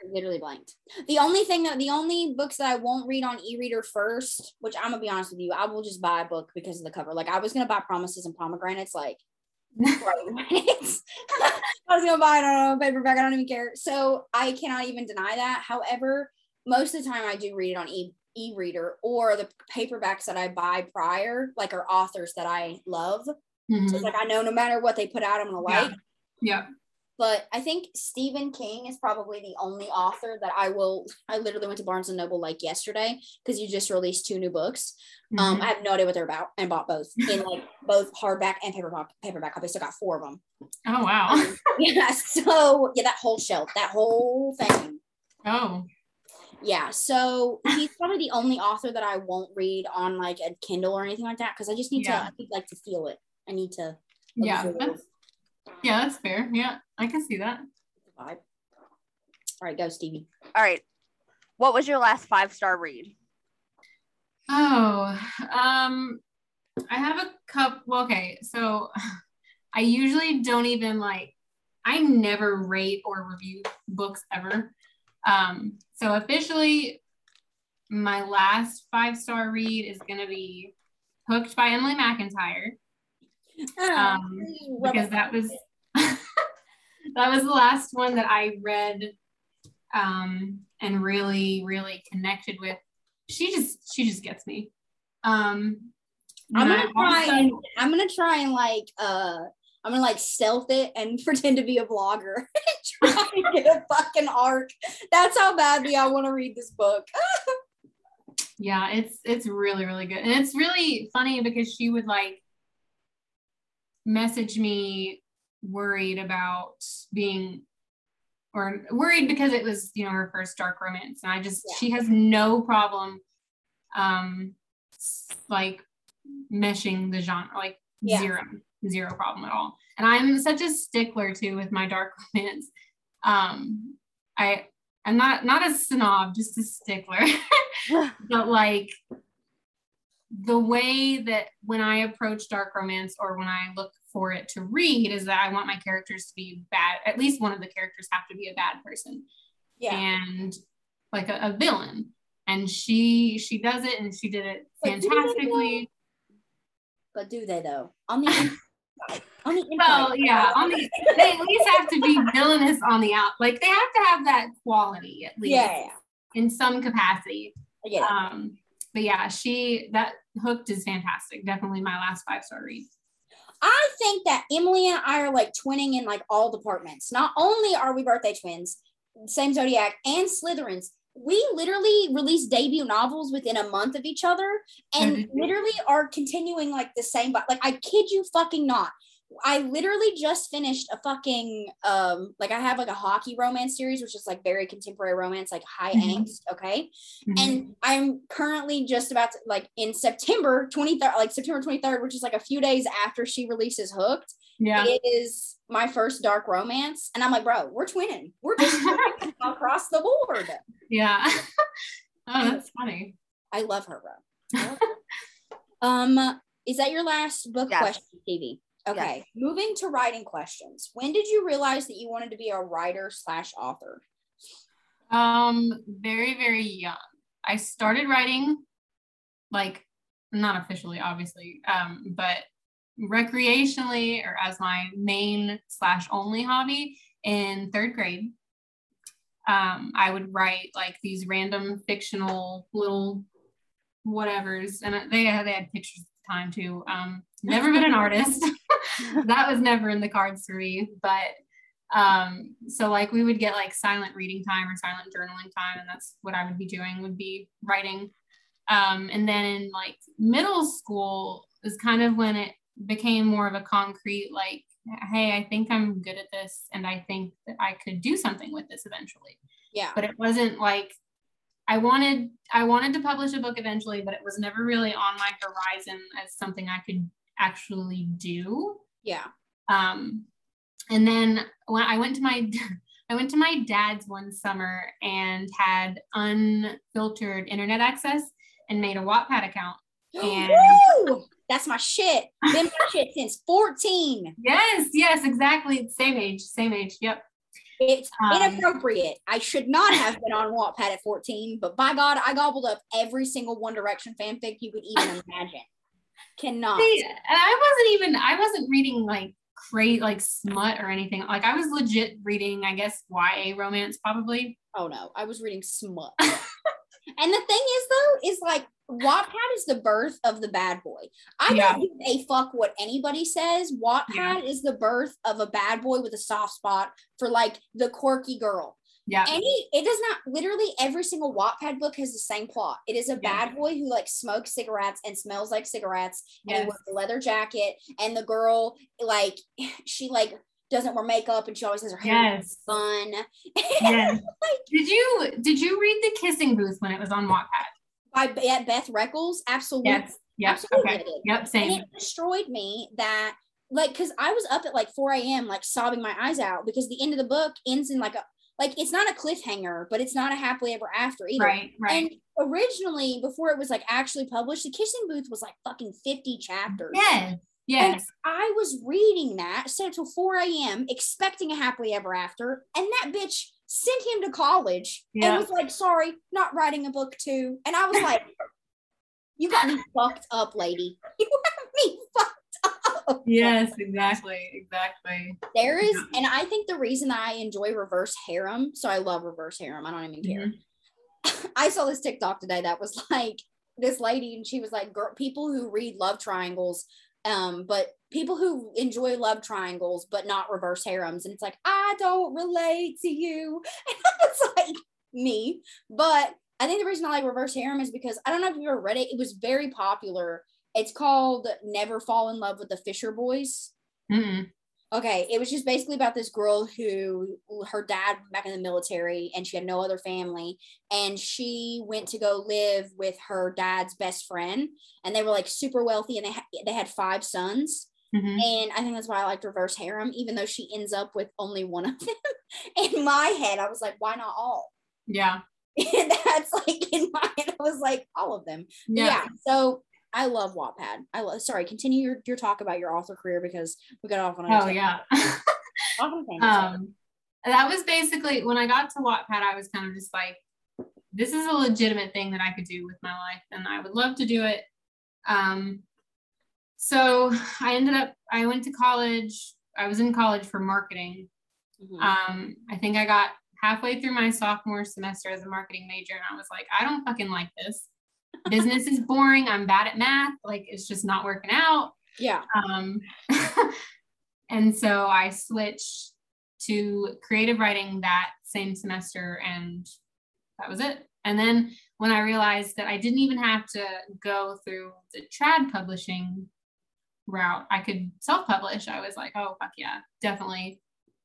Literally blanked. The only thing that the only books that I won't read on e-reader first, which I'm gonna be honest with you, I will just buy a book because of the cover. Like I was gonna buy Promises and Pomegranates, like pomegranates. I was gonna buy it on a paperback. I don't even care. So I cannot even deny that. However, most of the time I do read it on e e-reader or the paperbacks that I buy prior, like are authors that I love. So Mhm. it's like I know no matter what they put out, I'm gonna Yeah. like. Yep. but I think Stephen King is probably the only author that I will. I literally went to Barnes and Noble like yesterday because you just released two new books. Um, Mhm. I have no idea what they're about and bought both in like both hardback and paperback. Paperback copies. Still got four of them. oh wow. yeah. So yeah, that whole shelf, that whole thing. Oh. Yeah. So he's probably the only author that I won't read on like a Kindle or anything like that because I just need Yeah. to. I need, like to feel it. I need to. Yeah. That's, yeah, that's fair. Yeah, I can see that. vibe. All right, go Stevie. All right. What was your last five star read? Oh, um, I have a cup. Well, okay, so I usually don't even like. I never rate or review books ever. Um, so officially, my last five star read is gonna be Hooked by Emily McIntire. Um, because that was that was the last one that I read um, and really really connected with. She just she just gets me. Um, I'm gonna try. And, I'm gonna try and like. uh I'm gonna like stealth it and pretend to be a blogger and try and get a fucking arc. That's how badly I want to read this book. yeah, it's it's really really good, and it's really funny because she would like message me worried about being or worried because it was you know her first dark romance and i just Yeah. she has no problem um like meshing the genre like Yeah. zero zero problem at all and i'm such a stickler too with my dark romance um i i'm not not a snob just a stickler but like the way that when I approach dark romance or when I look for it to read is that I want my characters to be bad. At least one of the characters have to be a bad person and like a, a villain. And she she does it and she did it But do fantastically. But do they though? On the inside. On the inside. Well, yeah, on the they at least have to be villainous on the out. Like they have to have that quality at least yeah, yeah, in some capacity. Yeah. Um, but yeah, she that hooked is fantastic. Definitely my last five star read. I think that Emily and I are like twinning in like all departments. Not only are we birthday twins, same zodiac and Slytherins. We literally release debut novels within a month of each other and Mhm. literally are continuing like the same but like I kid you fucking not. I literally just finished a fucking um like I have like a hockey romance series which is like very contemporary romance like high Mhm. angst, okay? Mhm. and I'm currently just about to like in September 23rd, like September 23rd, which is like a few days after she releases Hooked, yeah. it is my first dark romance. And I'm like, bro, we're twinning. We're just twinning across the board. Yeah. oh, that's funny. I love her, bro. Love her. um, is that your last book Yes. question, Stevie? Okay. Moving to writing questions. When did you realize that you wanted to be a writer slash author? Um, very, very young. I started writing like not officially, obviously, um, but recreationally or as my main slash only hobby in third grade. Um, I would write like these random fictional little whatevers, and they had, they had pictures at the time too. Um, never been an artist. that was never in the cards for me, but um so like we would get like silent reading time or silent journaling time and that's what i would be doing would be writing um and then in like middle school is kind of when it became more of a concrete like hey i think i'm good at this and i think that i could do something with this eventually Yeah. but it wasn't like i wanted i wanted to publish a book eventually but it was never really on my horizon as something i could actually do Yeah. um, and then when I went to my I went to my dad's one summer and had unfiltered internet access and made a Wattpad account. And- Woo! That's my shit. Been my shit since 14. Yes, yes, exactly. Same age, same age. Yep. It's Um, inappropriate. I should not have been on Wattpad at 14, but by God, I gobbled up every single One Direction fanfic you could even imagine. Cannot. See, and I wasn't even I wasn't reading like crazy like smut or anything. Like I was legit reading, I guess, YA romance probably. Oh no, I was reading smut. and the thing is, though, is like Wattpad is the birth of the bad boy. I Yeah. don't give a fuck what anybody says. Wattpad is the birth of a bad boy with a soft spot for like the quirky girl. Yeah. Any, it does not literally every single Wattpad book has the same plot. It is a Yeah. bad boy who like smokes cigarettes and smells like cigarettes, and he wears a leather jacket, and the girl like she like doesn't wear makeup and she always has her hair Yes. fun. Yes. Did you did you read the kissing booth when it was on Wattpad? By Beth Reekles, absolutely. Yes. Yep. Absolutely Okay. Yep. and it destroyed me that like because i was up at like 4 a.m like sobbing my eyes out because the end of the book ends in like a like it's not a cliffhanger but it's not a happily ever after either Right. Right. and originally before it was like actually published the kissing booth was like fucking 50 chapters Yes. and i was reading that set until 4 a.m expecting a happily ever after and that bitch sent him to college Yeah. and was like sorry not writing a book too and i was like you got me fucked up lady you got me fucked up Yes. Exactly. Exactly. There is, and I think the reason I enjoy reverse harem, so I love reverse harem. I don't even care. I saw this TikTok today that was like this lady, and she was like, "Girl, people who read love triangles, um, but people who enjoy love triangles, but not reverse harems." And it's like, I don't relate to you. And it's like me, but I think the reason I like reverse harem is because I don't know if you ever read it. It was very popular. It's called Never Fall in Love with the Fisher Boys. Mm-mm. Okay, it was just basically about this girl who her dad back in the military and she had no other family and she went to go live with her dad's best friend and they were like super wealthy and they ha- they had five sons Mhm. and I think that's why I liked reverse harem even though she ends up with only one of them. in my head I was like why not all? Yeah. And that's like in my head I was like all of them. Yeah. yeah. So I love Wattpad. I love. Sorry, continue your, your talk about your author career because we got off on a Oh yeah. off on a tangent. um, that was basically when I got to Wattpad. I was kind of just like, this is a legitimate thing that I could do with my life, and I would love to do it. Um, so I ended up. I went to college. I was in college for marketing. Mhm. Um, I think I got halfway through my sophomore semester as a marketing major, and I was like, I don't fucking like this. Business is boring. I'm bad at math. Like it's just not working out. yeah. Um, and so I switched to creative writing that same semester, and that was it. And then when I realized that I didn't even have to go through the trad publishing route, I could self publish. I was like, oh, fuck yeah, definitely.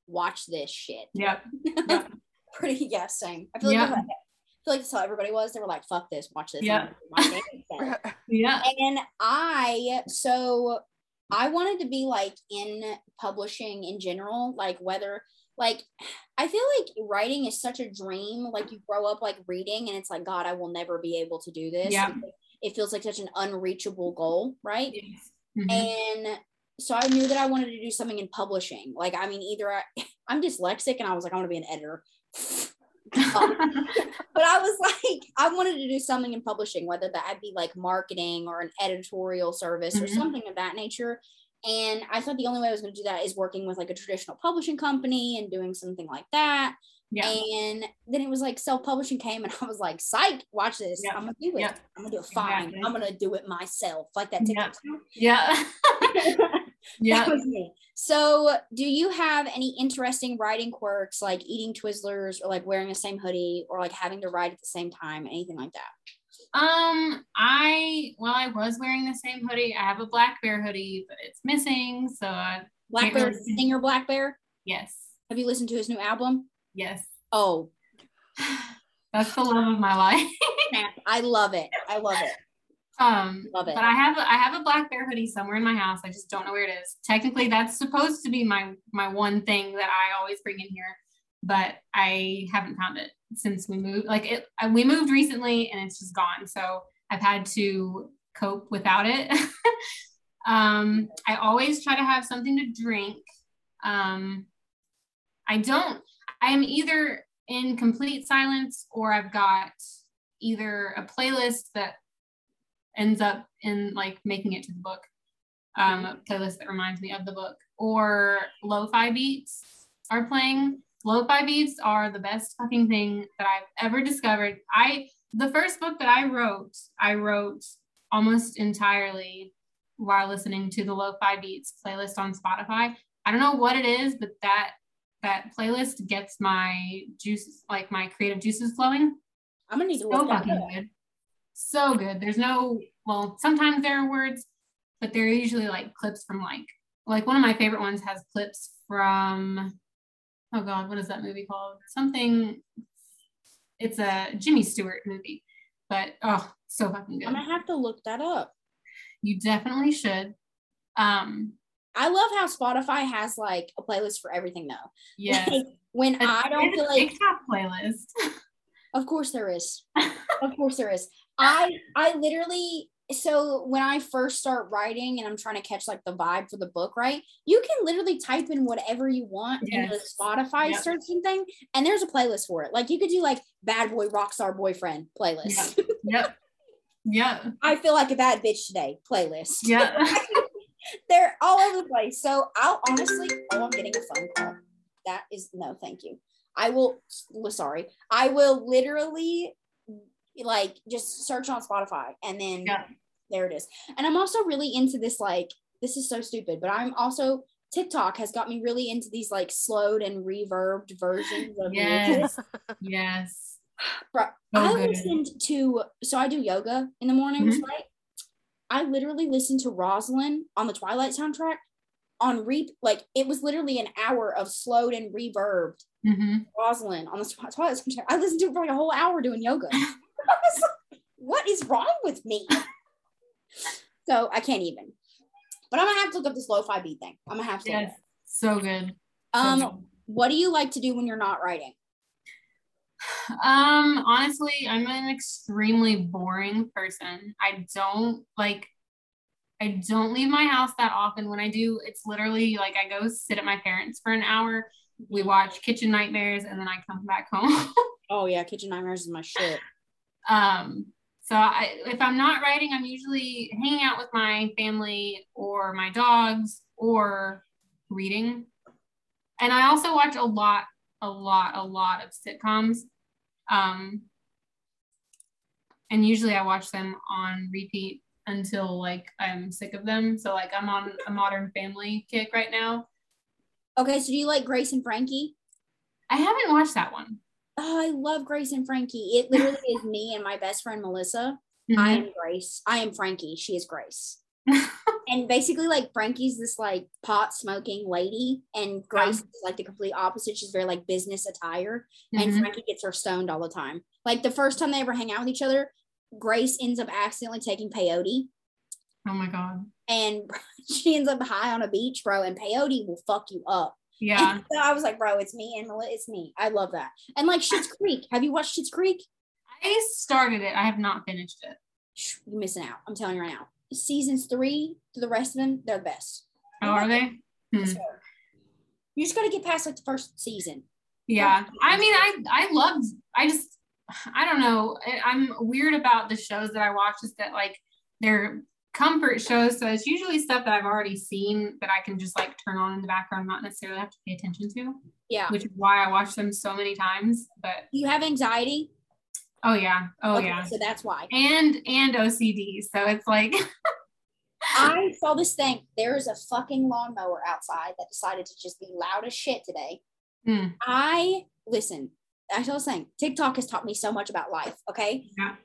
Watch this shit. Yep. Pretty yeah, same. I feel like Yeah. Feel like that's how everybody was. They were like, "Fuck this, watch this." Yeah. Yeah. and I so I wanted to be like in publishing in general, like whether like I feel like writing is such a dream. Like you grow up like reading, and it's like God, I will never be able to do this. Yeah. It feels like such an unreachable goal, right? Yes. Mhm. and so I knew that I wanted to do something in publishing. Like, I mean, either I, I'm dyslexic and I was like, I want to be an editor. but I was like, I wanted to do something in publishing, whether that be like marketing or an editorial service or Mhm. something of that nature. And I thought the only way I was going to do that is working with like a traditional publishing company and doing something like that. yeah. And then it was like self publishing came, and I was like, psych, watch this. Yeah. I'm going to do it. Yeah. I'm going to do it fine. Exactly. I'm going to do it myself. Like that. TikTok. Yeah. yeah. That was me. So, do you have any interesting writing quirks like eating Twizzlers or like wearing the same hoodie or like having to write at the same time, anything like that? Um, I well, I was wearing the same hoodie. I have a black bear hoodie, but it's missing. So I Black Bear, really- singer Black Bear. yes, Have you listened to his new album? yes. Oh, That's the love of my life. I love it. I love it. Um, Love it. but I have I have a black bear hoodie somewhere in my house. I just don't know where it is. Technically, that's supposed to be my my one thing that I always bring in here, but I haven't found it since we moved. Like it, uh, we moved recently, and it's just gone. So I've had to cope without it. um, I always try to have something to drink. Um, I don't. I'm either in complete silence or I've got either a playlist that ends up in like making it to the book, um, a playlist that reminds me of the book, or lo-fi beats are playing. Lo-fi beats are the best fucking thing that I've ever discovered. I the first book that I wrote, I wrote almost entirely while listening to the Lo-Fi Beats playlist on Spotify. I don't know what it is, but that that playlist gets my juices, like my creative juices flowing. I'm gonna need to So fucking good. So good. There's no, well, sometimes there are words, but they're usually like clips from like, like one of my favorite ones has clips from, oh God, what is that movie called? Something, it's a Jimmy Stewart movie, but oh, so fucking good. I'm gonna have to look that up. You definitely should. Um, I love how Spotify has like a playlist for everything though. Yeah. Like, when I don't feel a like TikTok playlist. Of course there is. of course there is. I I literally so when I first start writing and I'm trying to catch like the vibe for the book, right? You can literally type in whatever you want in the Spotify Yep. searching thing, and there's a playlist for it. Like you could do like bad boy rockstar boyfriend playlist. yep. Yep. I feel like a bad bitch today playlist. Yeah. They're all over the place. So I'll honestly, oh, I'm getting a phone call. That is no, thank you. I will. well, Sorry, I will literally like just search on Spotify and then Yeah. there it is. And I'm also really into this. Like this is so stupid, but I'm also TikTok has got me really into these like slowed and reverbed versions of. Yes. Yes. Bro, So I good. listened to so I do yoga in the mornings, Mhm. right? I literally listened to Rosyln on the Twilight soundtrack on re like it was literally an hour of slowed and reverbed hmm Rosyln on the Twilight soundtrack. I listened to it for like a whole hour doing yoga. Like, what is wrong with me? so I can't even. But I'm gonna have to look up this lo-fi beat thing. I'm gonna have to. Yes. So good. So Um, good. what do you like to do when you're not writing? Um, honestly, I'm an extremely boring person. I don't like I don't leave my house that often. When I do, it's literally like I go sit at my parents for an hour. We watch Kitchen Nightmares and then I come back home. Oh yeah, Kitchen Nightmares is my shit. Um, so I if I'm not writing, I'm usually hanging out with my family or my dogs or reading. And I also watch a lot, a lot, a lot of sitcoms. Um, and usually I watch them on repeat until like I'm sick of them. So like I'm on a modern family kick right now. Okay, so do you like Grace and Frankie? I haven't watched that one. Oh, I love Grace and Frankie. It literally is me and my best friend Melissa. I am Grace. I am Frankie. She is Grace. and basically, like Frankie's this like pot smoking lady, and Grace is like the complete opposite. She's very like business attire, and Mhm. Frankie gets her stoned all the time. Like the first time they ever hang out with each other, Grace ends up accidentally taking peyote, oh my god. and she ends up high on a beach, bro. And peyote will fuck you up. Yeah. So I was like, bro, it's me and Melissa. It's me. I love that. And like Schitt's Creek. Have you watched Schitt's Creek? I started it. I have not finished it. You're missing out. I'm telling you right now. Seasons three to the rest of them, they're the best. Oh, are they? Hmm. Sir. You just got to get past like the first season. Yeah. I mean, I I loved. I just I don't know. I- I'm weird about the shows that I watch. Is that like they're comfort shows, so it's usually stuff that I've already seen that I can just like turn on in the background, not necessarily have to pay attention to. Yeah. Which is why I watch them so many times. But You have anxiety. oh yeah, oh Okay, yeah, So that's why. and and OCD. So it's like I saw this thing. There is a fucking lawnmower outside that decided to just be loud as shit today. Hmm. I listen. I was saying TikTok has taught me so much about life. Okay. Yeah.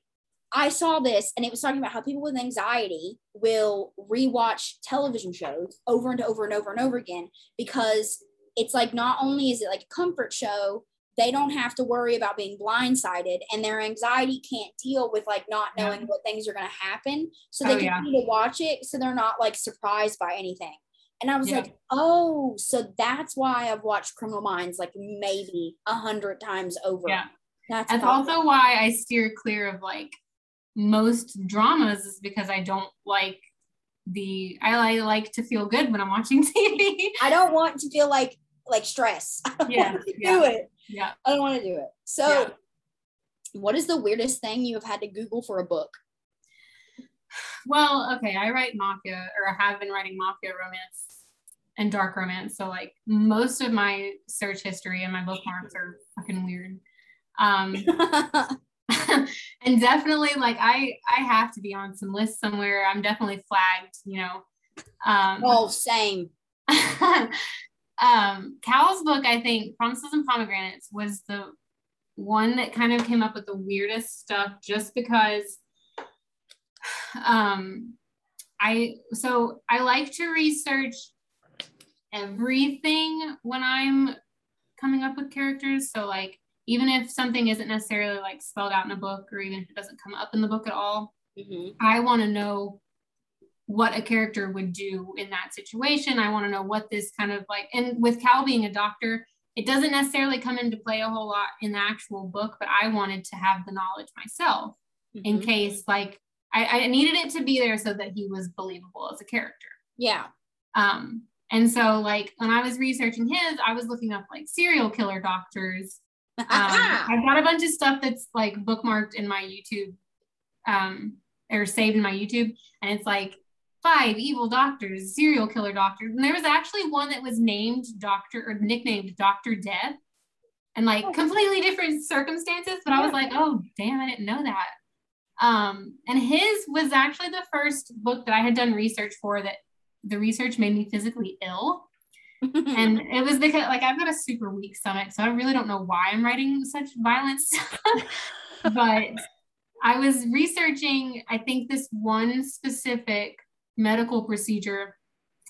I saw this and it was talking about how people with anxiety will rewatch television shows over and over and over and over again because it's like not only is it like a comfort show, they don't have to worry about being blindsided and their anxiety can't deal with like not Yeah. knowing what things are going to happen. So oh, they Oh, yeah. continue to watch it so they're not like surprised by anything. And I was Yeah. like, oh, so that's why I've watched Criminal Minds like maybe a hundred times over. Yeah. That's, That's also why I steer clear of like most dramas is because I don't like the I li- like to feel good when I'm watching TV. I don't want to feel like like stress. I don't Yeah, want to yeah. do it. yeah. I don't want to do it. So, Yeah. what is the weirdest thing you have had to Google for a book? Well, okay, I write mafia or I have been writing mafia romance and dark romance. So like most of my search history and my bookmarks are fucking weird. Um and definitely like I I have to be on some list somewhere. I'm definitely flagged, you know. Um Oh, same. um Kal's book, I think, Promises and Pomegranates, was the one that kind of came up with the weirdest stuff just because um I so I like to research everything when I'm coming up with characters. So like even if something isn't necessarily like spelled out in a book or even if it doesn't come up in the book at all, Mm-hmm. I want to know what a character would do in that situation. I want to know what this kind of like, and with Kal being a doctor, it doesn't necessarily come into play a whole lot in the actual book, but I wanted to have the knowledge myself in Mhm. case like I, I needed it to be there so that he was believable as a character. Yeah. Um, and so like when I was researching his, I was looking up like serial killer doctors. Um, I've got a bunch of stuff that's like bookmarked in my YouTube um, or saved in my YouTube, and it's like five evil doctors, serial killer doctors. And there was actually one that was named Doctor or nicknamed Doctor Death, and like Oh. completely different circumstances. But I was like, oh damn, I didn't know that. Um, and his was actually the first book that I had done research for that the research made me physically ill. And it was because like I've got a super weak stomach, so I really don't know why I'm writing such violent stuff. but I was researching, I think, this one specific medical procedure,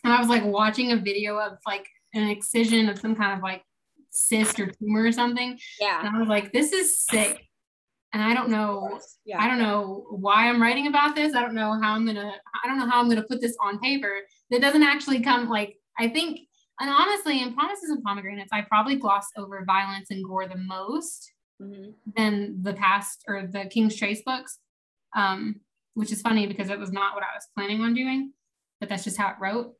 and I was like watching a video of like an excision of some kind of like cyst or tumor or something. yeah. And I was like, this is sick. And I don't know Yeah. I don't know why I'm writing about this. I don't know how I'm gonna. I don't know how I'm gonna put this on paper. That doesn't actually come like I think. And honestly, in Promises and Pomegranates, I probably gloss over violence and gore the most Mhm. than the past or the King's Trace books, um, which is funny because it was not what I was planning on doing, but that's just how it wrote.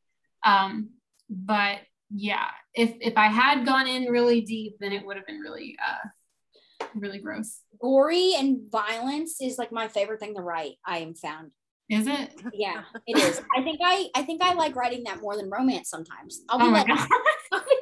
Um, but yeah, if if I had gone in really deep, then it would have been really uh, really gross. Gory and violence is like my favorite thing to write. I am found. Is it? Yeah, it is. I think I I think I like writing that more than romance sometimes. I'll be Oh like. I'll be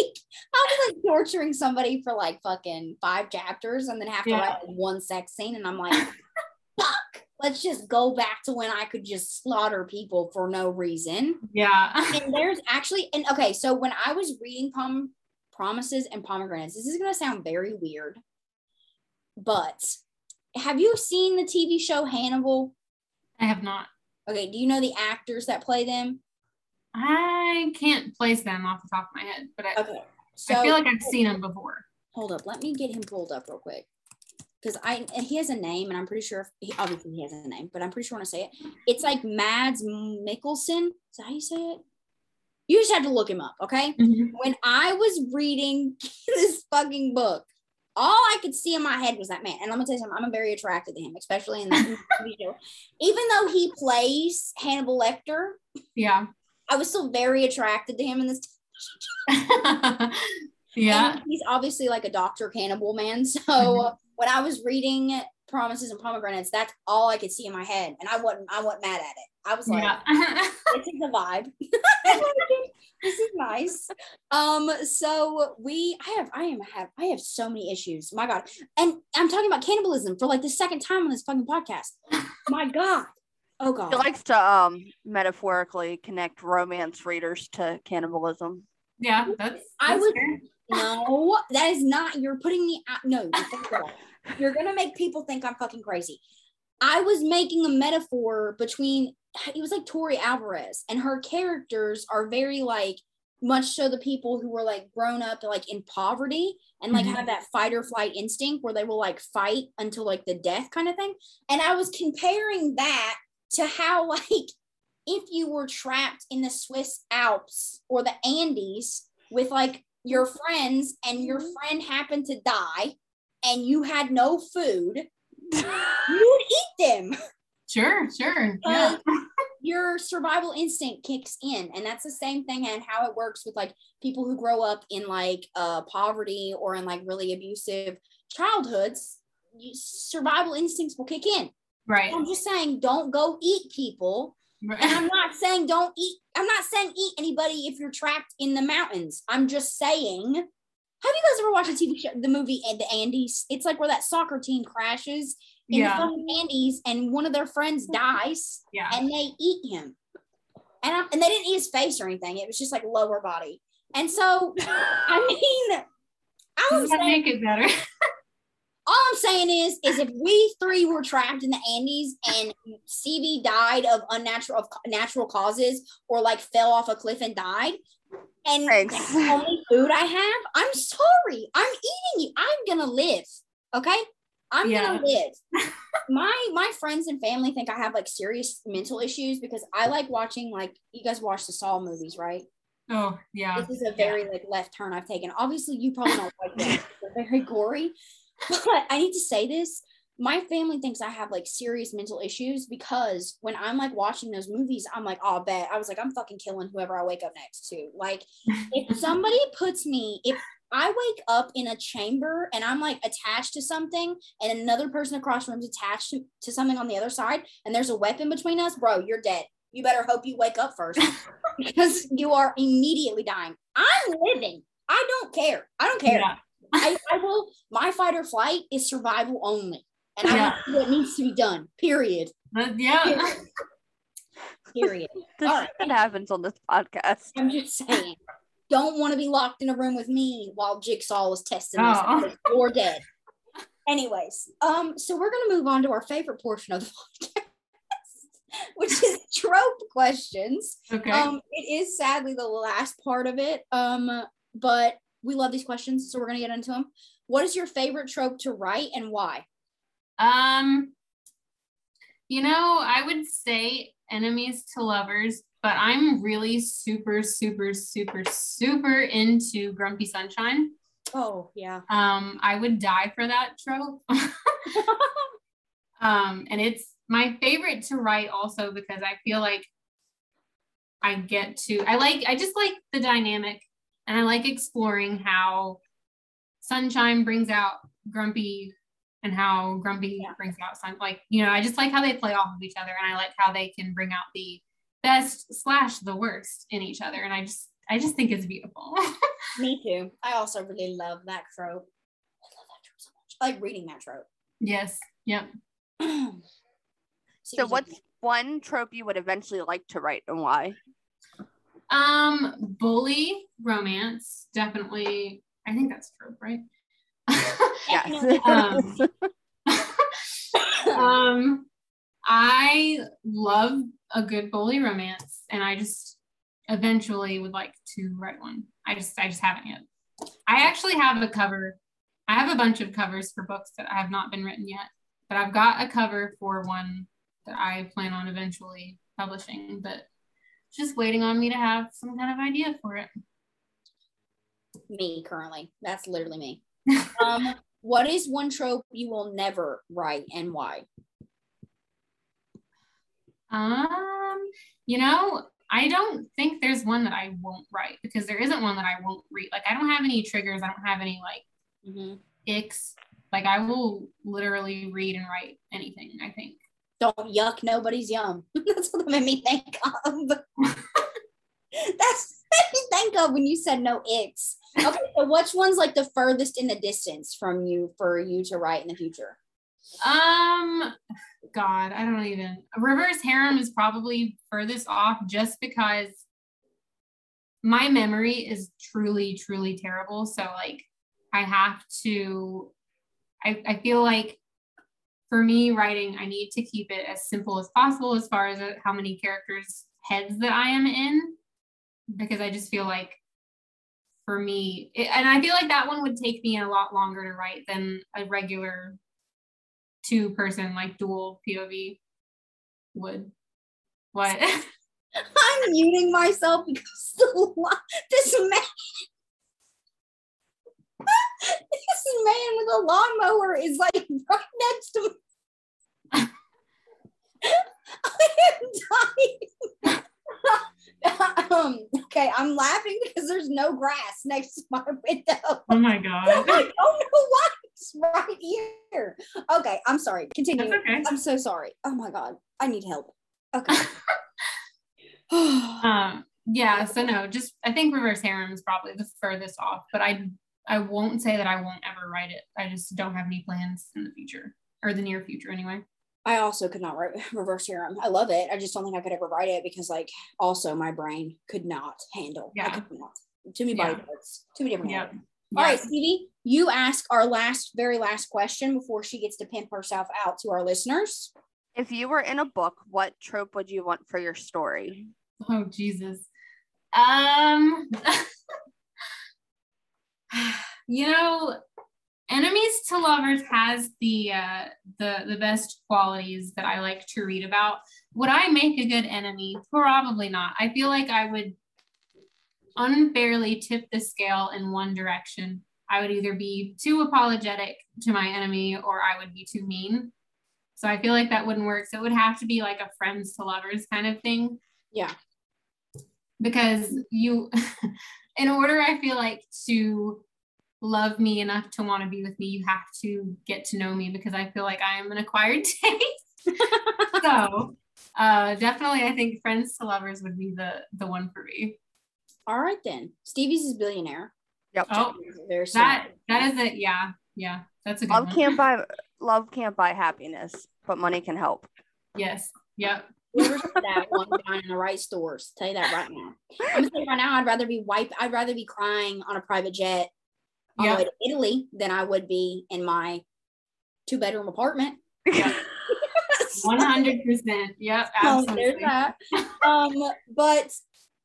like, I'll be like torturing somebody for like fucking five chapters and then have to Yeah. write like one sex scene, and I'm like, fuck. Let's just go back to when I could just slaughter people for no reason. Yeah. And there's actually, and okay, so when I was reading Pom- Promises and Pomegranates, this is gonna sound very weird, but have you seen the TV show Hannibal? I have not. Okay, do you know the actors that play them? I can't place them off the top of my head, but I, Okay, so I feel like I've seen them before. hold up, let me get him pulled up real quick. Because I and he has a name, and I'm pretty sure he obviously he has a name, but I'm pretty sure when I say it, it's like Mads Mikkelsen. Is that how you say it? You just have to look him up, okay? Mm-hmm. when I was reading this fucking book, all I could see in my head was that man. And I'm gonna tell you something, I'm very attracted to him, especially in that show. Even though he plays Hannibal Lecter, Yeah. I was still very attracted to him in this. yeah. And he's obviously like a Dr. Cannibal man. So Mhm. when I was reading Promises and Pomegranates, that's all I could see in my head. And I wasn't I wasn't mad at it. I was like, Yeah. this is the vibe. This is nice. Um, so we I have I am have I have so many issues. My God. And I'm talking about cannibalism for like the second time on this fucking podcast. My God. Oh God. He likes to um metaphorically connect romance readers to cannibalism. yeah. That's, I would. fair. No, that is not you're putting me out. No, you're gonna make people think I'm fucking crazy. I was making a metaphor between it was like Tori Alvarez and her characters are very like much so the people who were like grown up like in poverty and like Mhm. have that fight or flight instinct where they will like fight until like the death kind of thing. And I was comparing that to how like if you were trapped in the Swiss Alps or the Andes with like your friends and your friend happened to die and you had no food, you would eat them. Sure. Sure. Yeah. Your survival instinct kicks in. And that's the same thing and how it works with like people who grow up in like uh poverty or in like really abusive childhoods. You, survival instincts will kick in. Right. I'm just saying, don't go eat people And. I'm not saying don't eat. I'm not saying eat anybody if you're trapped in the mountains. I'm just saying Have you guys ever watched a TV show, the movie and the Andes? It's like where that soccer team crashes in Yeah. the fucking Andes, and one of their friends dies, Yeah. and they eat him. And I, and they didn't eat his face or anything. It was just like lower body. And so, I mean, I'm Does that saying, make it better? all I'm saying is, is if we three were trapped in the Andes and Stevie died of unnatural of natural causes or like fell off a cliff and died, and Thanks. that's the only food I have, I'm sorry. I'm eating you. I'm gonna live. Okay? I'm gonna live. my my friends and family think I have like serious mental issues because I like watching like you guys watch the Saw movies, right? Oh, yeah. This is a very like left turn I've taken. Obviously, you probably don't like them. They're very gory. But I need to say this. My family thinks I have like serious mental issues because when I'm like watching those movies, I'm like, oh, bet. I was like, I'm fucking killing whoever I wake up next to. Like, if somebody puts me, if I wake up in a chamber and I'm like attached to something and another person across the room's attached to, to something on the other side and there's a weapon between us, bro, you're dead. You better hope you wake up first because you are immediately dying. I'm living. I don't care. I don't care. Yeah. I, I will. My fight or flight is survival only, and I Yeah. know what needs to be done. Period. But yeah. Period. This All right. happens on this podcast. I'm just saying. Don't want to be locked in a room with me while Jigsaw is testing. Oh. because You're dead. Anyways, um, so we're gonna move on to our favorite portion of the podcast, which is trope questions. Okay. Um, it is sadly the last part of it. Um, but we love these questions, so we're gonna get into them. What is your favorite trope to write and why? Um, you know, I would say enemies to lovers, but I'm really super, super, super, super into Grumpy Sunshine. Oh yeah. Um, I would die for that trope. um, and it's my favorite to write also because I feel like I get to I like I just like the dynamic and I like exploring how sunshine brings out grumpy and how grumpy Yeah. brings out sun like you know I just like how they play off of each other and I like how they can bring out the best slash the worst in each other and I just I just think it's beautiful. Me too. I also really love that trope. I love that trope so much. I like reading that trope. yes. Yep. So, what's one trope you would eventually like to write and why? Um, bully romance, definitely. I think that's a trope, right? Yes. Um, um, I love a good bully romance, and I just eventually would like to write one. I just, I just haven't yet. I actually have a cover. I have a bunch of covers for books that have not been written yet, but I've got a cover for one that I plan on eventually publishing. But just waiting on me to have some kind of idea for it. me currently. That's literally me. um, what is one trope you will never write and why? Um, you know, I don't think there's one that I won't write because there isn't one that I won't read. Like I don't have any triggers. I don't have any like Mhm. icks. Like I will literally read and write anything. I think. Don't yuck nobody's yum. That's what that made me think of. That's what me think of when you said no icks. Okay, so which one's like the furthest in the distance from you for you to write in the future? Um, God, I don't even. Reverse harem is probably furthest off just because my memory is truly, truly terrible. So like, I have to. I I feel like for me writing, I need to keep it as simple as possible as far as uh, how many characters heads that I am in, because I just feel like for me, it, and I feel like that one would take me a lot longer to write than a regular two person like dual POV would. What? I'm muting myself because this man, this man with a lawnmower is like right next to me. I am dying. Um, okay, I'm laughing because there's no grass next to my window. oh my god. like, oh no, why it's right here? Okay, I'm sorry. Continue. Okay. I'm so sorry. Oh my god, I need help. Okay. Um, yeah, so no, just I think reverse harem is probably the furthest off, but I I won't say that I won't ever write it. I just don't have any plans in the future or the near future anyway. I also could not write reverse harem. I love it. I just don't think I could ever write it because, like, also my brain could not handle. Yeah. I could not. Too many body Yeah. parts. Too many different. Yeah. All right, Yes. Stevie, you ask our last, very last question before she gets to pimp herself out to our listeners. If you were in a book, what trope would you want for your story? Oh Jesus. Um you know, enemies to lovers has the uh the the best qualities that I like to read about. Would I make a good enemy? Probably not. I feel like I would unfairly tip the scale in one direction. I would either be too apologetic to my enemy or I would be too mean. So I feel like that wouldn't work. So it would have to be like a friends to lovers kind of thing Yeah. because you in order i feel like to love me enough to want to be with me you have to get to know me because i feel like i am an acquired taste so uh definitely i think friends to lovers would be the the one for me All right then. Stevie's is billionaire. Yep. oh Very that that is it yeah yeah that's a good Love one can't buy love can't buy happiness, but money can help. yes yep Whoever said that won't find in the right stores. Tell you that right now. I'm gonna tell you right now. I'd rather be wipe. I'd rather be crying on a private jet on the Yep. way to Italy than I would be in my two bedroom apartment. 100% yep So absolutely there's that. Um, but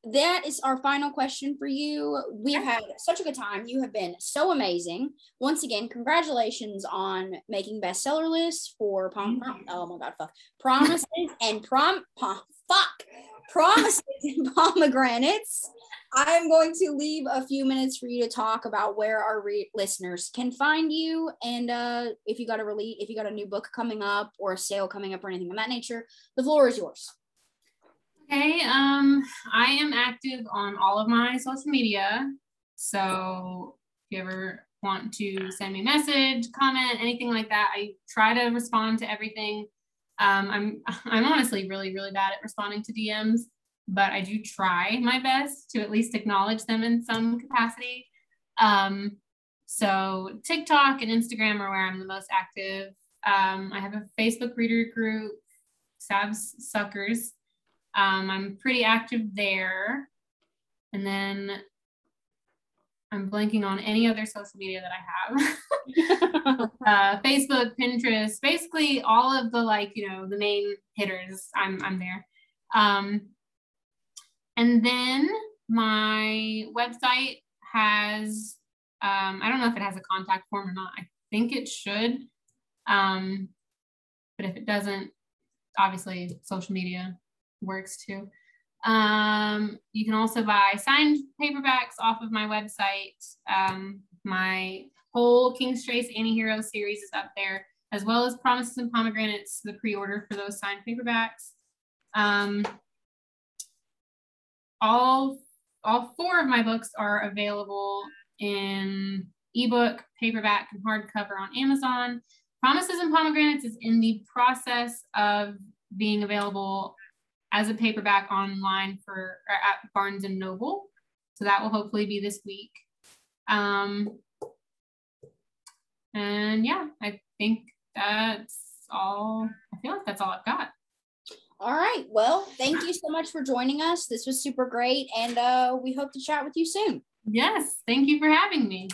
that is our final question for you. We've had such a good time. You have been so amazing. Once again, congratulations on making bestseller lists for pom- prom- oh my god, fuck promises and prom pom- fuck promises and pomegranates. I'm going to leave a few minutes for you to talk about where our re- listeners can find you, and uh, if you got a release, if you got a new book coming up or a sale coming up or anything of that nature, the floor is yours. Okay, um, I am active on all of my social media. So if you ever want to send me a message, comment, anything like that, I try to respond to everything. Um, I'm I'm honestly really, really bad at responding to DMs, but I do try my best to at least acknowledge them in some capacity. Um, so TikTok and Instagram are where I'm the most active. Um, I have a Facebook reader group, Sav's Suckers. Um, I'm pretty active there. And then I'm blanking on any other social media that I have. uh, Facebook, Pinterest, basically all of the like, you know, the main hitters. I'm I'm there. Um, and then my website has um, I don't know if it has a contact form or not. I think it should. Um, but if it doesn't, obviously social media works too. Um, you can also buy signed paperbacks off of my website. Um, my whole King's Trace Anti-Hero series is up there, as well as Promises and Pomegranates, the pre-order for those signed paperbacks. Um, all, all four of my books are available in ebook, paperback, and hardcover on Amazon. Promises and Pomegranates is in the process of being available as a paperback online for at Barnes and Noble. So that will hopefully be this week. Um, and yeah, I think that's all. I feel like that's all I've got. All right. Well, thank you so much for joining us. This was super great, and uh, we hope to chat with you soon. Yes, thank you for having me.